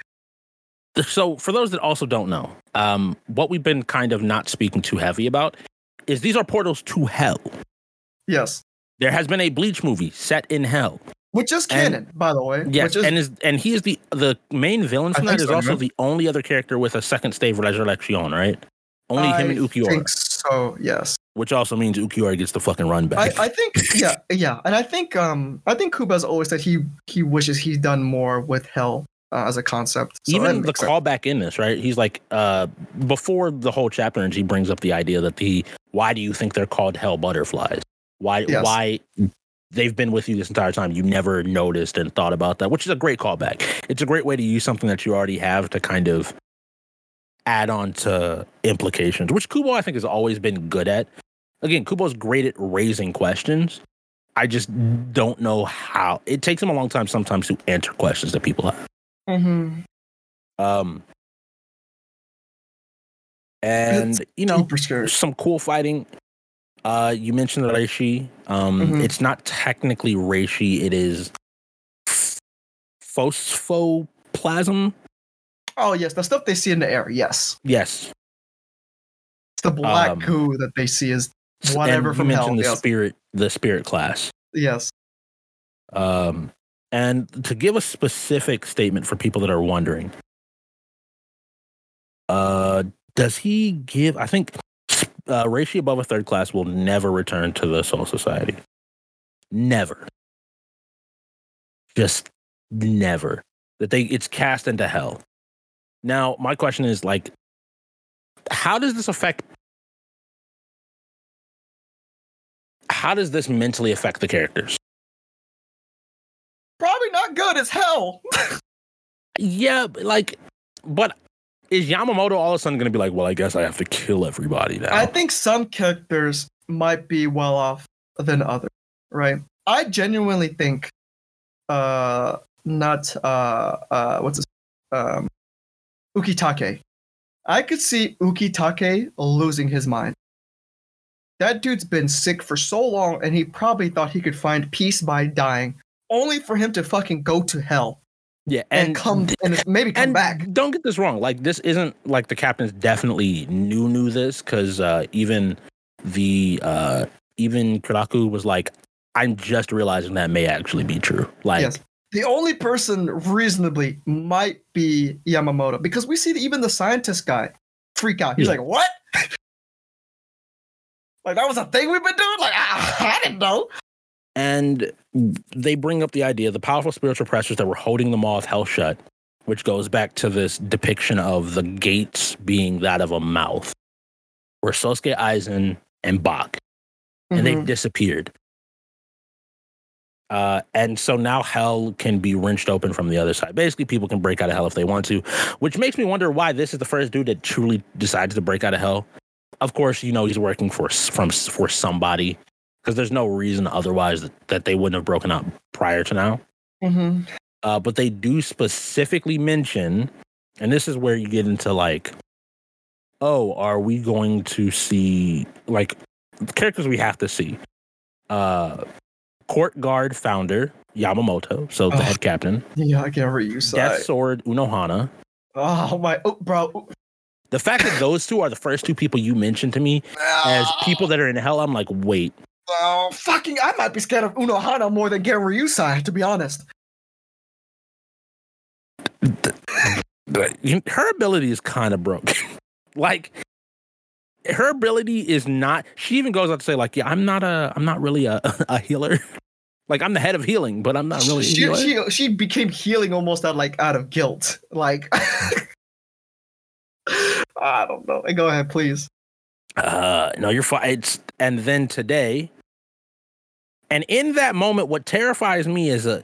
so for those that also don't know um what we've been kind of not speaking too heavy about is these are portals to hell. Yes. There has been a bleach movie set in hell. Which is And- canon by the way. Yes which is and is and he is the the main villain I from think that is so, also yeah. the only other character with a second stave resurrection right? Only him and I Ulquiorra think so yes. Which also means Ulquiorra gets the fucking run I, back. I think yeah yeah. And i think um i think Kubo's always said he he wishes he'd done more with hell uh, as a concept So even the sense. callback in this, right? He's like, uh, before the whole chapter and he brings up the idea that the why do you think they're called hell butterflies? Why Yes. why they've been with you this entire time? You never noticed and thought about that, which is a great callback. It's a great way to use something that you already have to kind of add on to implications, which Kubo I think has always been good at. Again, Kubo's great at raising questions. I just don't know how. It takes him a long time sometimes to answer questions that people have. Mhm. Um, and you know, some cool fighting. Uh, you mentioned the Reishi. Um, Mhm. it's not technically Reishi. It is f- phosphoplasm. oh yes the stuff they see in the air yes Yes. it's the black Um, goo that they see is Whatever and from you hell, the yes. spirit, the spirit class. yes Um, and to give a specific statement for people that are wondering, uh, does he give? I think uh, Reishi above a third class will never return to the Soul Society. Never. Just never. That they it's cast into hell. Now, my question is like, how does this affect? How does this mentally affect the characters? Good as hell. Yeah, but, like, but is Yamamoto all of a sudden going to be like, well, I guess I have to kill everybody now? i think some characters might be well off than others right? I genuinely think uh not uh uh what's this um ukitake. I could see ukitake losing his mind. That dude's been sick for so long and he probably thought he could find peace by dying only for him to fucking go to hell yeah, and, come and maybe come and back Don't get this wrong. Like, this isn't like the captains definitely knew knew this because uh, even the uh, even Kyoraku was like, I'm just realizing that may actually be true. Like, Yes. the only person reasonably might be Yamamoto because we see even the scientist guy freak out. He's Yeah. like, "What? <laughs> like that was a thing we've been doing? Like I, <laughs> I didn't know." And they bring up the idea the powerful spiritual pressures that were holding the of hell shut, which goes back to this depiction of the gates being that of a mouth, were Sosuke Aizen and Bach, and they've Mhm. disappeared. Uh, and so now hell can be wrenched open from the other side. Basically, people can break out of hell if they want to, which makes me wonder why this is the first dude that truly decides to break out of hell. Of course, you know he's working for from for somebody because there's no reason otherwise that, that they wouldn't have broken up prior to now. Mhm. Uh, but they do specifically mention, and this is where you get into like, oh, are we going to see like characters we have to see? Uh, Court Guard founder Yamamoto, so the Ugh. head captain, Yeah, I can't read you. Death Sword Unohana. Oh my, oh, bro. The fact that those two are the first two people you mentioned to me as people that are in hell, I'm like, wait, Oh, fucking! I might be scared of Unohana more than Genryusai, to be honest. But her ability is kind of broken. <laughs> like her ability is not. She even goes out to say like, "Yeah, I'm not a. I'm not really a <laughs> a healer. <laughs> like I'm the head of healing, but I'm not really a she, healer." she she became healing almost out like out of guilt. Like I don't know. Go ahead, please. Uh no you're fine it's and then today. And in that moment what terrifies me is a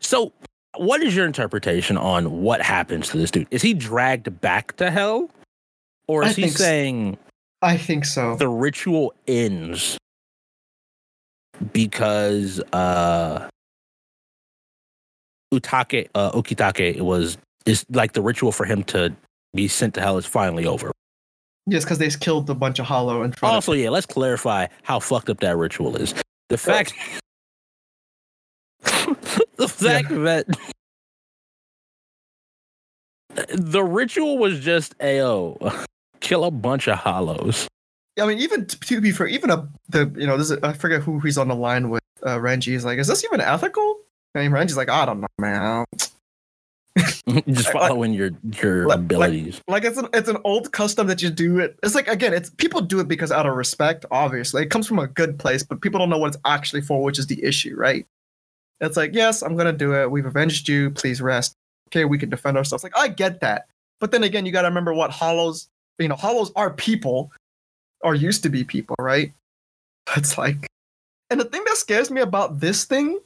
so what is your interpretation on what happens to this dude? Is he dragged back to hell? Or I is he think s- saying I think so. the ritual ends because uh utake uh okitake was is like the ritual for him to be sent to hell is finally over Yes, because they killed a bunch of Hollow and. Also, yeah, let's clarify how fucked up that ritual is. The fact, <laughs> the fact that the ritual was just AO, kill a bunch of hollows. I mean, even to be fair, even a the you know this is, I forget who he's on the line with. Uh, Renji He's like, is this even ethical? And Renji's like, I don't know, man. <laughs> Just Like- following your your like- abilities. Like it's an it's an old custom that you do it. It's like again, it's people do it because out of respect. Obviously, it comes from a good place, but people don't know what it's actually for, which is the issue, right? It's like, yes, I'm gonna do it. We've avenged you. Please rest. Okay, we can defend ourselves. Like I get that, but then again, you got to remember what hollows. You know, hollows are people, or used to be people, right? It's like, and the thing that scares me about this thing,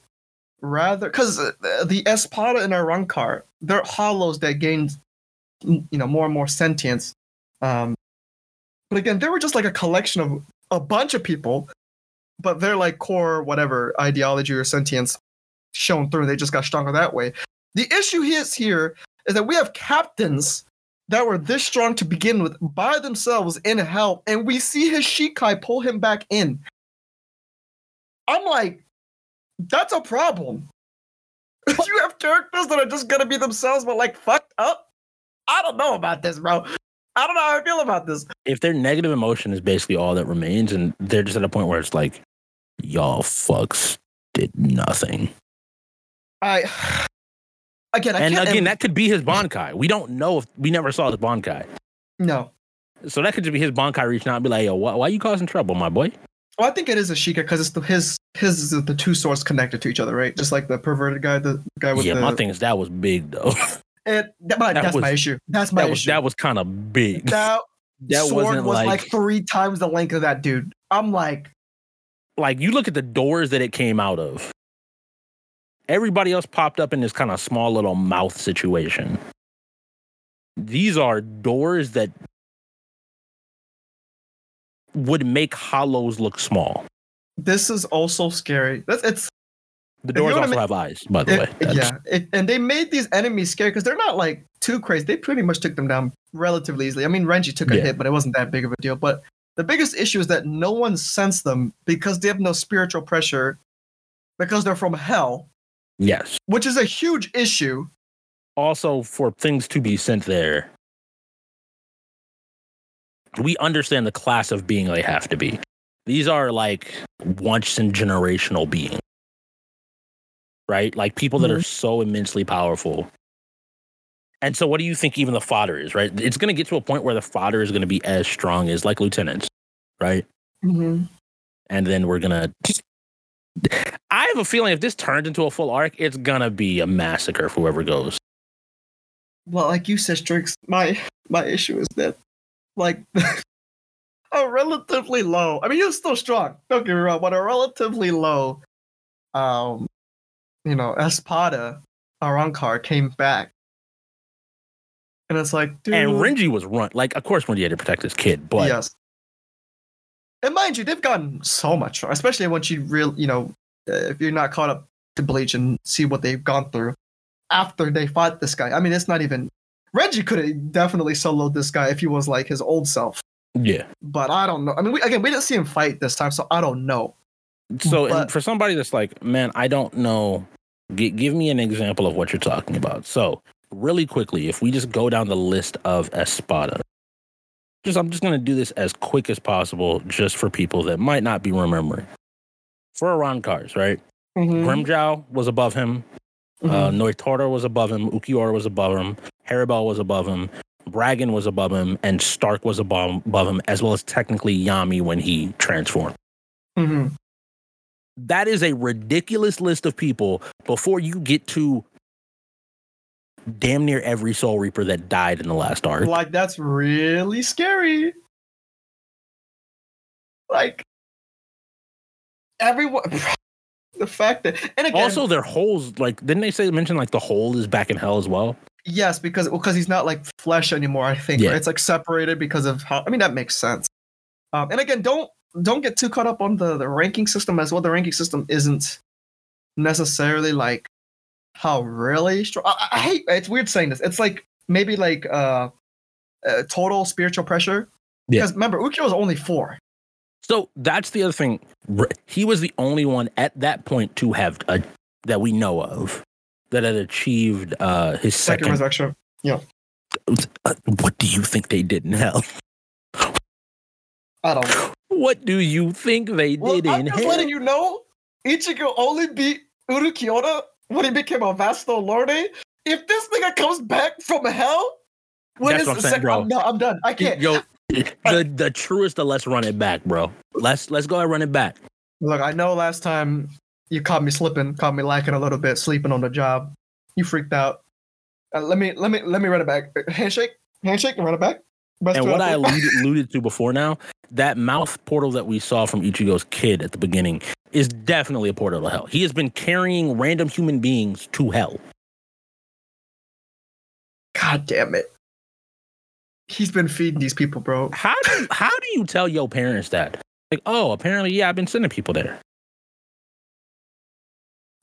rather, because the Espada and Arrancar, they're hollows that gained, you know more and more sentience um but again they were just like a collection of a bunch of people but they're like core whatever ideology or sentience shown through they just got stronger that way. The issue is here is that we have captains that were this strong to begin with by themselves in hell and we see his shikai pull him back in. I'm like that's a problem <laughs> you have characters that are just gonna be themselves but like fucked up I don't know about this, bro. I don't know how I feel about this. If their negative emotion is basically all that remains, and they're just at a point where it's like, y'all fucks did nothing. I <sighs> again, I and can't again, em- that could be his Bankai. We don't know if we never saw his Bankai. no. So that could just be his Bankai reaching out and be like, yo, why, why you causing trouble, my boy? Well, I think it is a Shikai because it's the, his his is the two swords connected to each other, right? Just like the perverted guy, the guy with yeah, the. my thing is that was big though. <laughs> It, that- that that's my was- issue. That's my that was issue. that was kind of big. that <laughs> That sword was like, like, three times the length of that dude. I'm like, like you look at the doors that it came out of. Everybody else popped up in this kind of small little mouth situation. These are doors that would make hollows look small. this is also scary. That's it's The doors also have eyes, by the It- way. That's- yeah, it, and they made these enemies scary because they're not like too crazy. They pretty much took them down relatively easily. I mean, Renji took a Yeah. hit, but it wasn't that big of a deal. But the biggest issue is that no one sensed them because they have no spiritual pressure because they're from hell, Yes. which is a huge issue. also for things to be sent there we understand the class of being they have to be. These are like once in generational beings. Right? Like people that are mm-hmm. so immensely powerful. And so what do you think even the fodder is right? It's going to get to a point where the fodder is going to be as strong as like lieutenants right? Mm-hmm. And then we're going to I have a feeling if this turns into a full arc, it's gonna be a massacre for whoever goes. Well, like you said, Strix, my my issue is that like a <laughs> relatively low. I mean, he was still strong. Don't get me wrong, but a relatively low, um, you know, Espada Arrancar came back, and it's like, dude, And Renji was run like, of course, Renji had to protect his kid, but yes. And mind you, they've gotten so much, especially once you real, you know, uh, if you're not caught up to Bleach and see what they've gone through after they fought this guy. I mean, it's not even. Reggie could have definitely soloed this guy if he was like his old self, yeah. but I don't know. I mean, we, again, we didn't see him fight this time, so I don't know. So, But- for somebody that's like, man, I don't know, g- give me an example of what you're talking about. So, really quickly, if we just go down the list of Espada, just I'm just gonna do this as quick as possible, just for people that might not be remembering. for Arrancars, right? Mhm. Grimmjow was above him. Uh, Mhm. Nnoitra was above him. Ulquiorra was above him. Harribel was above him. Barragan was above him, and Stark was above, above him, as well as technically Yami when he transformed. Mhm. That is a ridiculous list of people before you get to damn near every Soul Reaper that died in the last arc. Like that's really scary. Like everyone, <laughs> the fact that and again, Also, their holes, like, didn't they say mention like the hole is back in hell as well? Yes, because because he's not like flesh anymore. I think Yeah. right? it's like separated because of how. I mean, that makes sense. Um, and again, don't don't get too caught up on the the ranking system as well. The ranking system isn't necessarily like how really strong. I, I hate. It's weird saying this. It's like maybe like uh, uh total spiritual pressure. Yeah. Because remember, Ukyo was only four. So that's the other thing. He was the only one at that point to have a, that we know of that had achieved uh, his Second, second. resurrection. Yeah. what do you think they did in hell? <laughs> I don't know. What do you think they Well, did I'm in just hell? letting you know, Ichigo only beat Ulquiorra when he became a Vasto Lorde. If this nigga comes back from hell, when That's is what I'm the saying, sec- bro. I'm, no, I'm done. I can't. Yo, <laughs> the the truest of let's run it back, bro. Let's let's go and run it back. Look, I know last time you caught me slipping, caught me lacking a little bit, sleeping on the job. You freaked out. Uh, let me let me let me run it back. Handshake, handshake, and run it back. Best And what I alluded, <laughs> alluded to before now, that mouth portal that we saw from Ichigo's kid at the beginning is definitely a portal to hell. He has been carrying random human beings to hell. God damn it. He's been feeding these people, bro. How do how do you tell your parents that? Like, oh, apparently, yeah, I've been sending people there.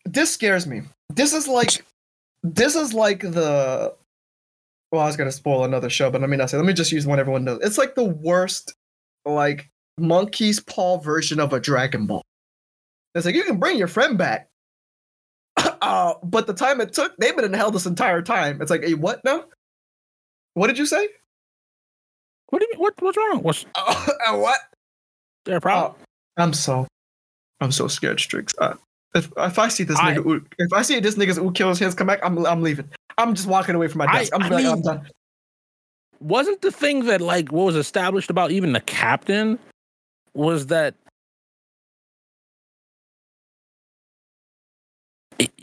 This scares me. This is like this is like the well, I was gonna spoil another show, but let me not say. Let me just use one everyone knows. It's like the worst, like monkey's paw version of a Dragon Ball. It's like you can bring your friend back, <coughs> uh, but the time it took, they've been in hell this entire time. It's like, hey, what now? What did you say? What do you mean? What, what's wrong? What's <coughs> Uh, what? their problem? I'm so, I'm so scared, Strix. Uh, if if I see this I- nigga, if I see this nigga's Ukyo's hands come back, I'm I'm leaving. I'm just walking away from my desk. I'm, I like, I'm done. Wasn't the thing that like what was established about even the captain was that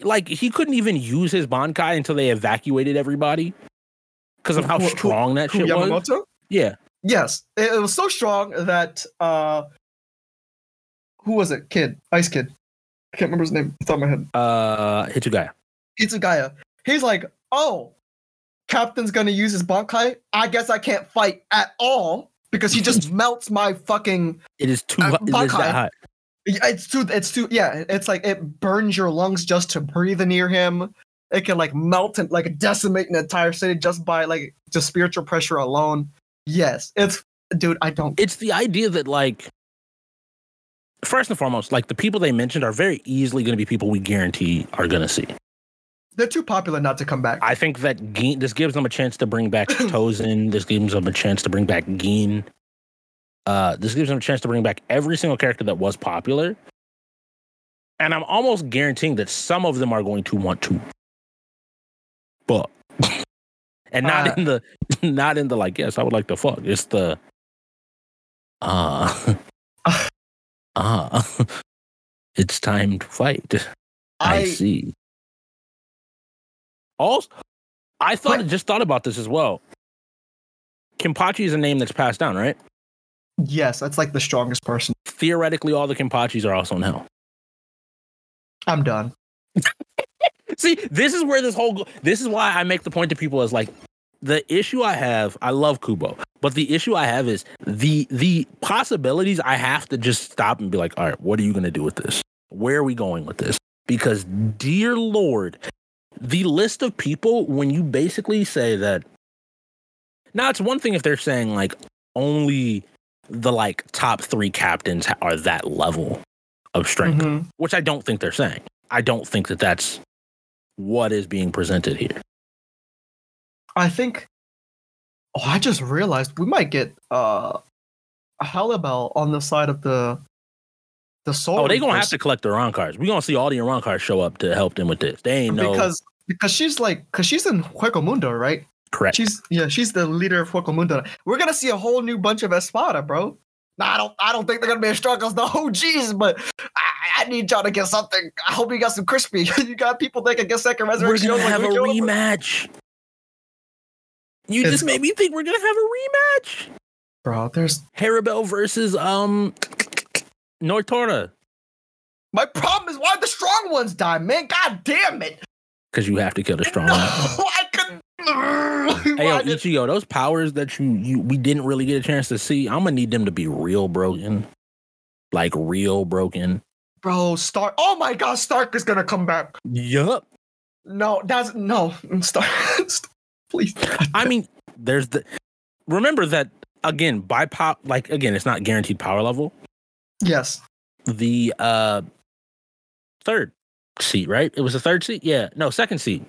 like he couldn't even use his Bankai until they evacuated everybody because of how Who- who- strong that Who, shit was. Yeah. Yes, it, it was so strong that uh, who was it? Kid, Ice Kid. I can't remember his name. It's on my head. Uh Hitsugaya. Itsugaya. He's like, oh, Captain's gonna use his Bankai. I guess I can't fight at all because he just <laughs> melts my fucking. It is too Uh, hot. It is that hot. It's too. It's too. Yeah, it's like it burns your lungs just to breathe near him. It can like melt and like decimate an entire city just by like just spiritual pressure alone. Yes, it's dude. I don't. It's the idea that like first and foremost, like the people they mentioned are very easily going to be people we guarantee are going to see. They're too popular not to come back. I think that Gin, this gives them a chance to bring back <clears throat> Tozen. This gives them a chance to bring back Gin. Uh, this gives them a chance to bring back every single character that was popular. And I'm almost guaranteeing that some of them are going to want to fuck. <laughs> and not Uh, in the <laughs> not in the like, yes, I would like to fuck. It's the uh <laughs> uh <laughs> it's time to fight. I, I see. Also, I thought What? just thought about this as well. Kenpachi is a name that's passed down, right? yes, that's like the strongest person. Theoretically, all the Kenpachis are also in hell. I'm done. <laughs> See, this is where this whole this is why I make the point to people as like the issue I have. I love Kubo, but the issue I have is the the possibilities. I have to just stop and be like, all right, what are you going to do with this? Where are we going with this? Because, dear Lord, the list of people when you basically say that. Now it's one thing if they're saying like only the like top three captains are that level of strength Mhm. which I don't think they're saying. I don't think that that's what is being presented here. I think. Oh, I just realized we might get uh, a Harribel on the side of the the soul. Oh, they gonna Reapers. have to collect the Arrancars. We're gonna see all the Arrancars show up to help them with this. They ain't no because because she's like because she's in Hueco Mundo, right? correct. She's yeah, she's the leader of Hueco Mundo. We're gonna see a whole new bunch of Espada, bro. Nah, I don't I don't think they're gonna be as strong as the OGs, but I, I need y'all to get something. I hope you got some crispy. <laughs> you got people that can get second resurrection. We're gonna have a rematch. You It's- just made me think we're gonna have a rematch. Bro, there's Harribel versus um Nortora. my problem is why the strong ones die, man. God damn it. Because you have to kill the strong No, one. <laughs> I couldn't. <laughs> Hey yo, Why did- Ichigo, those powers that you you we didn't really get a chance to see, I'm gonna need them to be real broken. Like real broken. Bro, Stark. Oh my god, Stark is gonna come back. Yup. No, that's no <laughs> Stark. Please. I mean, there's the remember that again, by pop like again, it's not guaranteed power level. Yes. The uh third seat, right? It was the third seat? Yeah. No, second seat.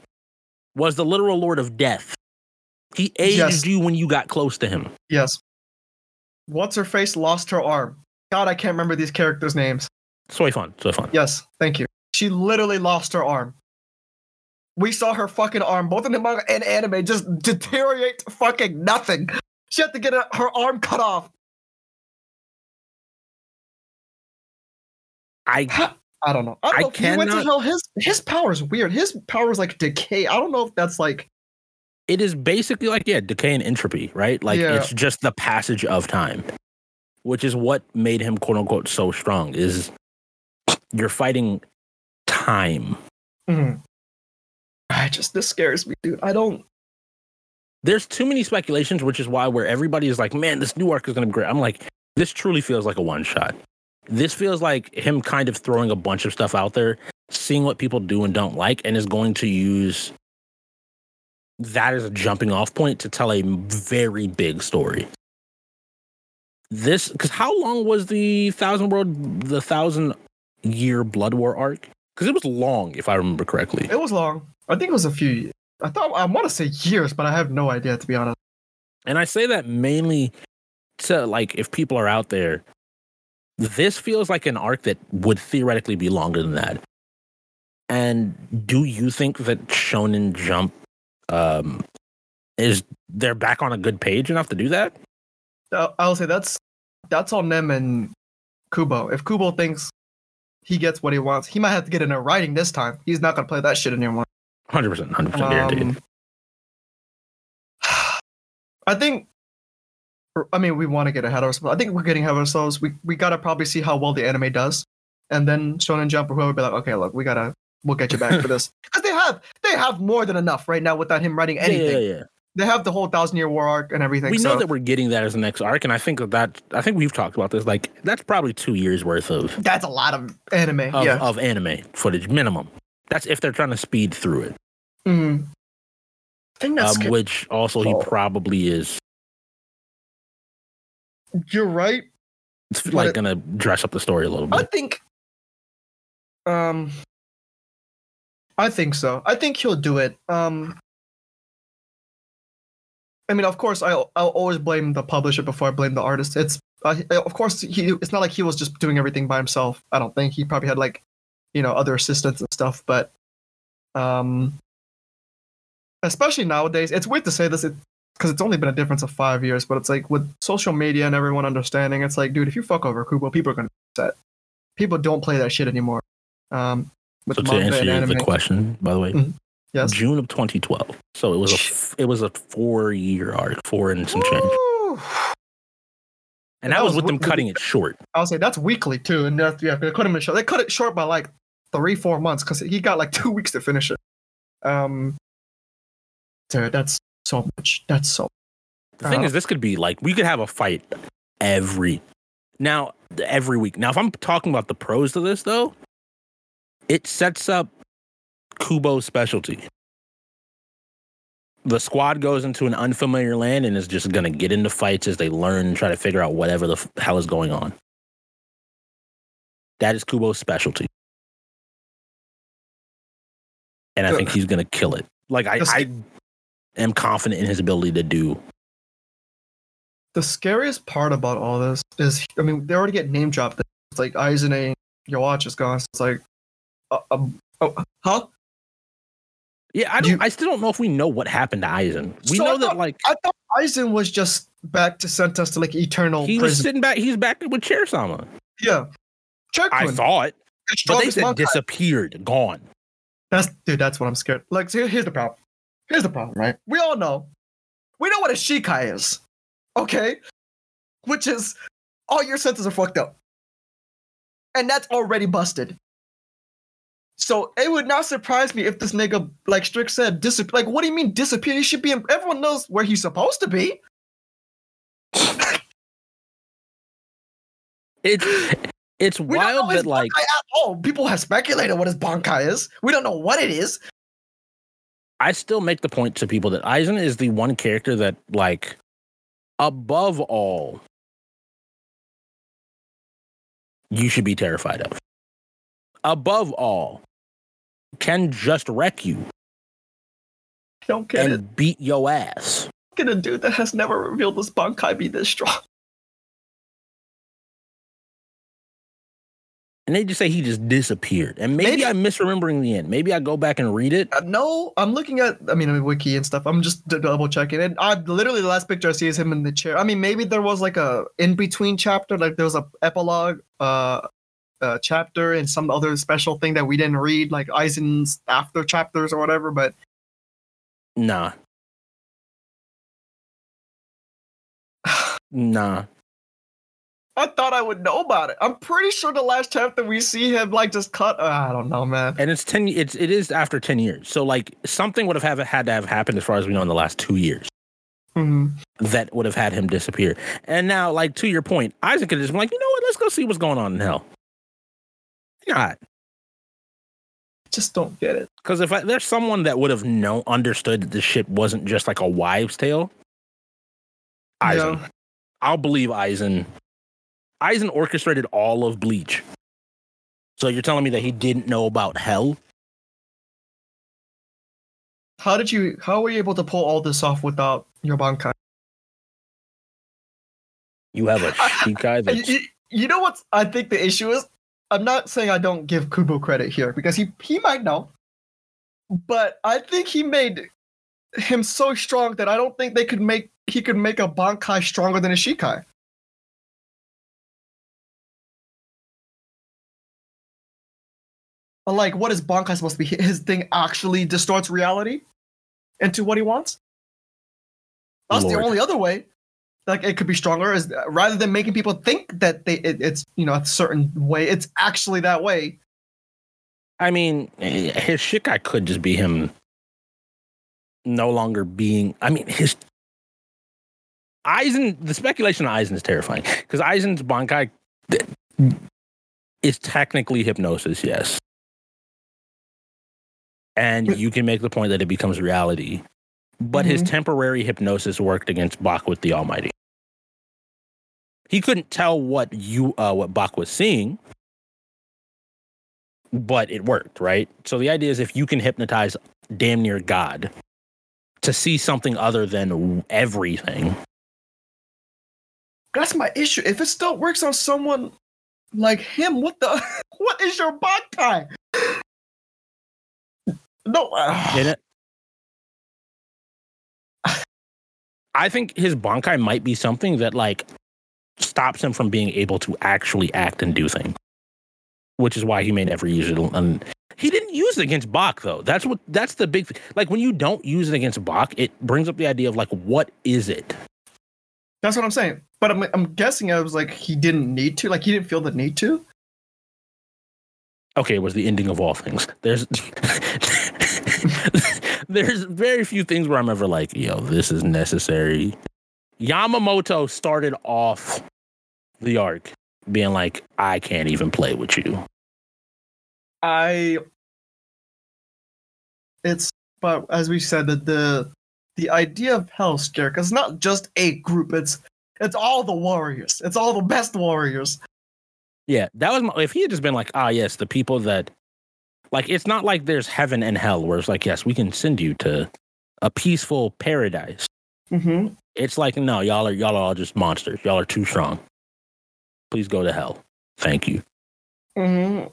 Was the literal Lord of Death. He aged Yes. you when you got close to him. Yes. What's her face lost her arm. God, I can't remember these characters' names. Soi Fon. Yes, thank you. She literally lost her arm. We saw her fucking arm, both in the manga and anime, just deteriorate fucking nothing. She had to get a, her arm cut off. I <sighs> I don't know. I don't I know if he went to cannot- hell. His his power is weird. His power is like decay. I don't know if that's like it is basically like yeah decay and entropy right like Yeah. it's just the passage of time which is what made him quote unquote so strong is you're fighting time mhm. <sighs> I just this scares me, dude. I don't there's too many speculations which is why where everybody is like man this new arc is going to be great. I'm like this truly feels like a one shot. This feels like him kind of throwing a bunch of stuff out there seeing what people do and don't like and is going to use that as a jumping off point to tell a very big story. This because how long was the thousand world the thousand year blood war arc? Because it was long if i remember correctly. It was long. I think it was a few years. I thought I want to say years, but I have no idea to be honest. And I say that mainly to like if people are out there, this feels like an arc that would theoretically be longer than that. And do you think that Shonen Jump um is they're back on a good page enough to do that? Uh, I'll say that's that's on them and Kubo. If Kubo thinks he gets what he wants, he might have to get in a writing this time. He's not gonna play that shit anymore. Hundred percent, hundred percent guaranteed. Um, I think. I mean, we want to get ahead of ourselves. I think we're getting ahead of ourselves. We we gotta probably see how well the anime does, and then Shonen Jump or whoever be like, okay, look, we gotta we'll get you back for <laughs> this because they have they have more than enough right now without him writing Yeah, anything. yeah, yeah. They have the whole thousand year war arc and everything. We so know that we're getting that as the next arc, and I think that, that I think we've talked about this. Like that's probably two years worth of that's a lot of anime. of, yeah. of anime footage minimum. That's if they're trying to speed through it. Mhm. I think that's um, which also he probably is you're right. It's like it- gonna dress up the story a little bit. I think um I think so. I think he'll do it. Um I mean, of course, I'll, I'll always blame the publisher before I blame the artist. It's uh, of course he. It's not like he was just doing everything by himself. I don't think he probably had like, you know, other assistants and stuff. But, um, especially nowadays, it's weird to say this because it's only been a difference of five years. But it's like with social media and everyone understanding, it's like, dude, if you fuck over Kubo, people are gonna be upset. People don't play that shit anymore. Um, with So to answer you the question, by the way, Mhm. Yes. June of 2012. So it was a it was a four year arc, four and some change, and that, That was was with them cutting it short. I'll say that's weekly too, and that's, yeah, they cut him short. They cut it short by like three, four months because he got like <laughs> two weeks to finish it. Um, dude, that's so much. That's so. The thing Uh, is, this could be like we could have a fight every now every week. Now, if I'm talking about the pros to this though, it sets up Kubo's specialty. The squad goes into an unfamiliar land and is just gonna get into fights as they learn and try to figure out whatever the f- hell is going on. That is Kubo's specialty. And I think he's gonna kill it. Like I, sc- I am confident in his ability to do The scariest part about all this is, I mean, they already get name dropped. It's like Izune, your watch is gone. So it's like, uh, um, oh, huh? Yeah, I don't. You- I still don't know if we know what happened to Aizen. We So know that like I thought Aizen was just back to sent us to like eternal he was sitting back. He's back with Chair Sama. yeah, I Cherkun, thought, but they said disappeared, gone. That's dude. That's what I'm scared. Like, here's the problem. Here's the problem, right? We all know. We know what a shikai is, okay? Which is all your senses are fucked up, and that's already busted. So it would not surprise me if this nigga, like Strick said, disappear. Like, what do you mean disappear? He should be. In- Everyone knows where he's supposed to be. It's it's We wild that like all. People have speculated what his bankai is. We don't know what it is. I still make the point to people that Aizen is the one character that like above all you should be terrified of. Above all can just wreck you don't get and it. beat your ass. Can a dude that has never revealed his bankai be this strong? And they just say he just disappeared. And maybe, Maybe- I'm misremembering the end. Maybe I go back and read it. Uh, no, I'm looking at. I mean, I mean, wiki and stuff. I'm just d- double checking it. I literally the last picture I see is him in the chair. I mean, maybe there was like a in between chapter, like there was a epilogue, uh, uh, chapter and some other special thing that we didn't read, like Aizen's after chapters or whatever. But Nah. <sighs> Nah. I thought I would know about it. I'm pretty sure the last chapter we see him like just cut. Uh, I don't know, man. And it's 10 it's it is after 10 years. So like something would have have had to have happened as far as we know in the last 2 years. Mhm. that would have had him disappear. And now, like to your point, Isaac could just been like, you know what? Let's go see what's going on in hell. Not Just don't get it. because if I, there's someone that would have known, understood that this shit wasn't just like a wives' tale, Aizen. Yeah. I'll believe Aizen. Aizen orchestrated all of Bleach. So you're telling me that he didn't know about hell? How did you? How were you able to pull all this off without your bankai? You have a Shikai You, that's you- you know what I think the issue is? I'm not saying I don't give Kubo credit here because he he might know, but I think he made him so strong that I don't think they could make he could make a Bankai stronger than a Shikai. But like, what is Bankai supposed to be? <laughs> His thing actually distorts reality into what he wants. That's the only other way like it could be stronger is uh, rather than making people think that they it, it's you know a certain way it's actually that way I mean, eh, his Shikai could just be him no longer being. I mean, his Aizen. The speculation on Aizen is terrifying because Aizen's Bankai is technically hypnosis, yes, and you can make the point that it becomes reality. But his Mhm. temporary hypnosis worked against Bach with the Almighty. He couldn't tell what you uh, what Bach was seeing, but it worked, right? So the idea is if you can hypnotize damn near God to see something other than everything, that's my issue if it still works on someone like him what the <laughs> what is your Bankai? No uh, in it. <sighs> I think his Bankai might be something that like stops him from being able to actually act and do things, which is why he may never use it. And he didn't use it against Bach though. That's what that's the big thing. Like when you don't use it against Bach, it brings up the idea of like what is it? that's what i'm saying but I'm, I'm guessing i was like he didn't need to like he didn't feel the need to okay, it was the ending of all things. There's <laughs> <laughs> there's very few things where I'm ever like, yo, this is necessary. Yamamoto started off the arc being like, I can't even play with you. I it's but as we said that the the idea of hell because it's not just a group it's it's all the warriors it's all the best warriors Yeah, that was my, if he had just been like, ah, yes, the people that like it's not like there's heaven and hell where it's like, yes, we can send you to a peaceful paradise. mm-hmm. It's like, no, y'all are y'all are all just monsters. Y'all are too strong. Please go to hell. Thank you. Mm-hmm.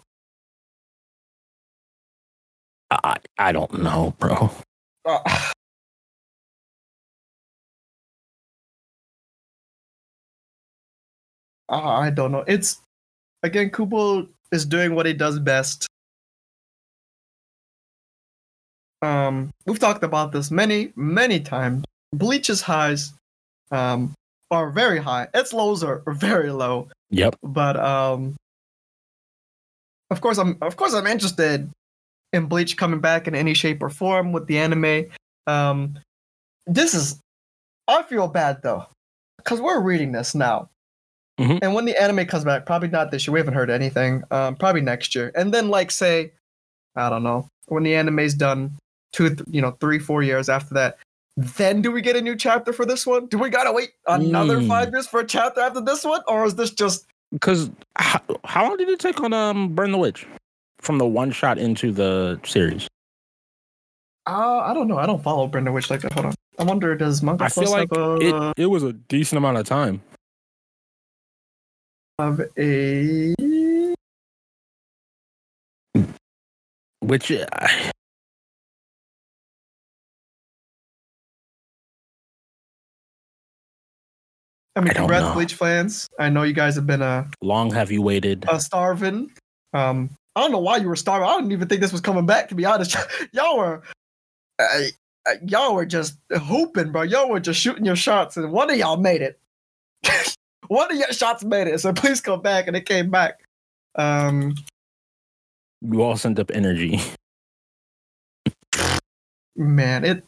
I I don't know, bro. Uh, uh, I don't know. It's again, Kubo is doing what he does best. Um, we've talked about this many, many times. Bleach's highs um, are very high. Its lows are very low. Yep. But um, of course, I'm of course I'm interested in Bleach coming back in any shape or form with the anime. Um, this is I feel bad though because we're reading this now. Mhm. And when the anime comes back, probably not this year. We haven't heard anything. Um, probably next year. And then, like, say, I don't know, when the anime's done, two, th- you know, three, four years after that, then do we get a new chapter for this one? Do we gotta wait another Mm. five years for a chapter after this one, or is this just Because how, how long did it take on um Burn the Witch from the one shot into the series? Uh, I don't know. I don't follow Burn the Witch like that. Hold on. I wonder does Manga I feel like a, It it was a decent amount of time. have a Which uh, I mean, I congrats, know. Bleach fans. I know you guys have been uh, long have you waited? uh starving. Um, I don't know why you were starving. I didn't even think this was coming back. To be honest, <laughs> y'all were, y'all were just hooping, bro. Y'all were just shooting your shots, and one of y'all made it. <laughs> one of your shots made it. So please come back, and it came back. Um, you all sent up energy. <laughs> man, it.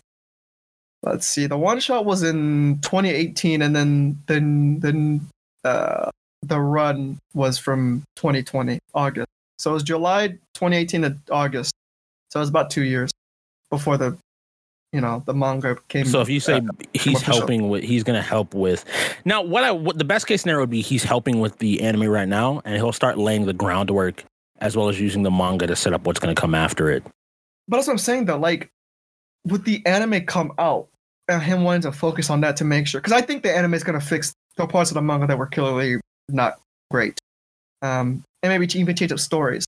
Let's see. The one shot was in 2018, and then then then uh, the run was from 2020 August. So it was July 2018 to August. So it was about two years before the, you know, the manga came. So if you say uh, he's helping with, he's gonna help with. Now, what I what the best case scenario would be, he's helping with the anime right now, and he'll start laying the groundwork as well as using the manga to set up what's gonna come after it. But that's what I'm saying though. Like, with the anime come out and him wanting to focus on that to make sure, because I think the anime is gonna fix the parts of the manga that were clearly not great, um, and maybe even change up stories.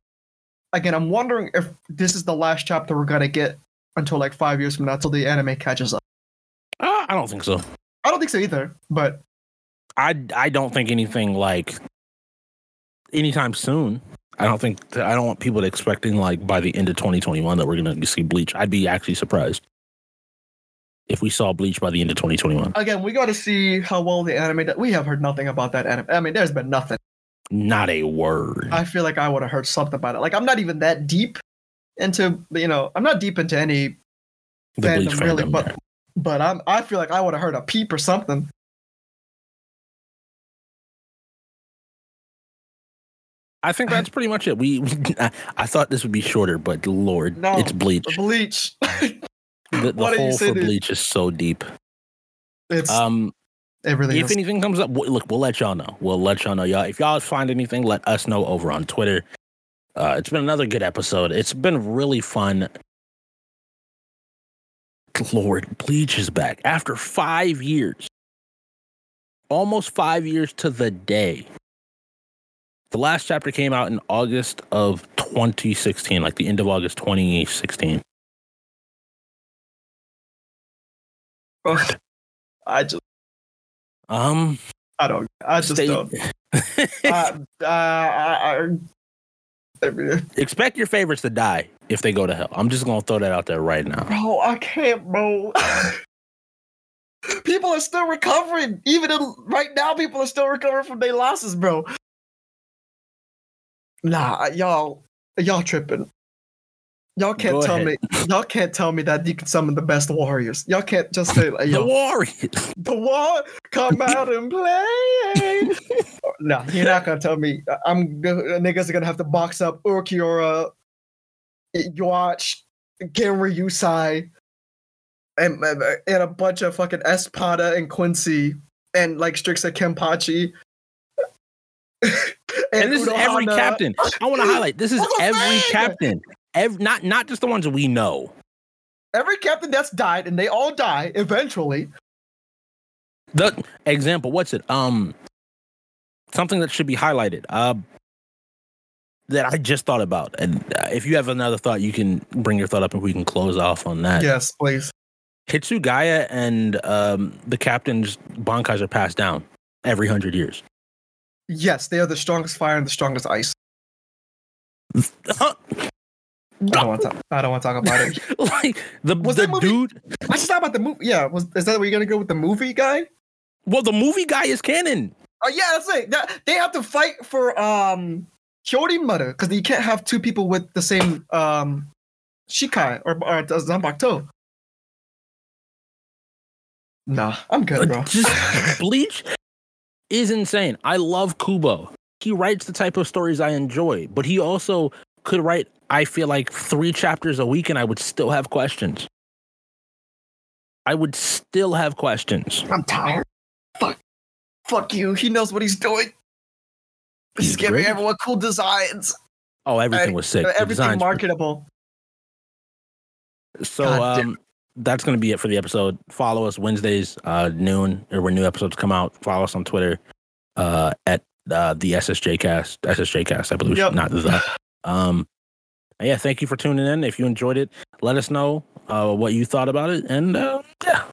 Again, I'm wondering if this is the last chapter we're gonna get until like five years from now, till the anime catches up. Uh, I don't think so. I don't think so either. But I I don't think anything like anytime soon. I don't think I don't want people to expecting like by the end of 2021 that we're gonna see Bleach. I'd be actually surprised if we saw Bleach by the end of 2021. again, we got to see how well the anime. Does. We have heard nothing about that anime. I mean, there's been nothing. Not a word. I feel like I would have heard something about it. Like I'm not even that deep into you know I'm not deep into any the Bleach fandom really, but yeah. but I'm I feel like I would have heard a peep or something. I think that's pretty much it. We, <laughs> I, I thought this would be shorter, but Lord, No, it's Bleach. Bleach. The, the <laughs> Why do you hole for this? Bleach is so deep. it's Um, really if is. anything comes up, w- look, we'll let y'all know. We'll let y'all know, y'all. If y'all find anything, let us know over on Twitter. Uh, it's been another good episode. It's been really fun. Lord, Bleach is back after five years, almost five years to the day. The last chapter came out in August of 2016, like the end of August 2016. I just Um, I don't I just stay- don't. <laughs> uh, I, I, expect your favorites to die if they go to hell. I'm just gonna throw that out there right now. bro, I can't, bro. people are still recovering. Even in, right now, people are still recovering from their losses, bro. Nah, y'all, y'all tripping. Y'all can't Go tell ahead. me. Y'all can't tell me that you can summon the best warriors. Y'all can't just say, like, The Warriors. the war, come out and play." <laughs> no, you're not gonna tell me. I'm niggas are gonna have to box up Ulquiorra, Yhwach, Genri Yusai, and and a bunch of fucking Espada and Quincy and like Strixa Kenpachi. <laughs> And this is every captain. I want to highlight. This is That's every captain. Every, not not just the ones we know. Every captain that's died, and they all die eventually. The example. What's it? Um, something that should be highlighted. Uh, that I just thought about, and uh, if you have another thought, you can bring your thought up, and we can close off on that. Yes, please. Hitsugaya and um, the captain's bankais are passed down every hundred years. Yes, they are the strongest fire and the strongest ice. I don't want to. I don't want to talk about it. <laughs> like the, Was the dude. I just thought about the movie. Yeah, was is that where you're gonna go with the movie guy? Well, the movie guy is canon. Oh yeah, that's it. That, they have to fight for um Hyorinmaru because you can't have two people with the same um Shikai or, or Zanpakuto. Nah, I'm good, bro. Uh, Just Bleach is insane. I love Kubo. He writes the type of stories I enjoy, but he also could write, I feel like, three chapters a week and I would still have questions. I would still have questions. I'm tired. Fuck. Fuck you. He knows what he's doing. He's He's giving great. everyone cool designs. Oh, everything Uh, was sick. Everything marketable. So God damn um, that's going to be it for the episode. Follow us Wednesdays, uh, noon, or when new episodes come out. Follow us on Twitter uh, at uh, the SSJ Cast, SSJ Cast, I believe, Yep. not the. Um, yeah, thank you for tuning in. If you enjoyed it, let us know uh, what you thought about it, and uh, yeah,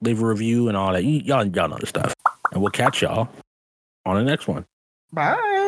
leave a review and all that. Y- y'all, y'all know the stuff, and we'll catch y'all on the next one. Bye.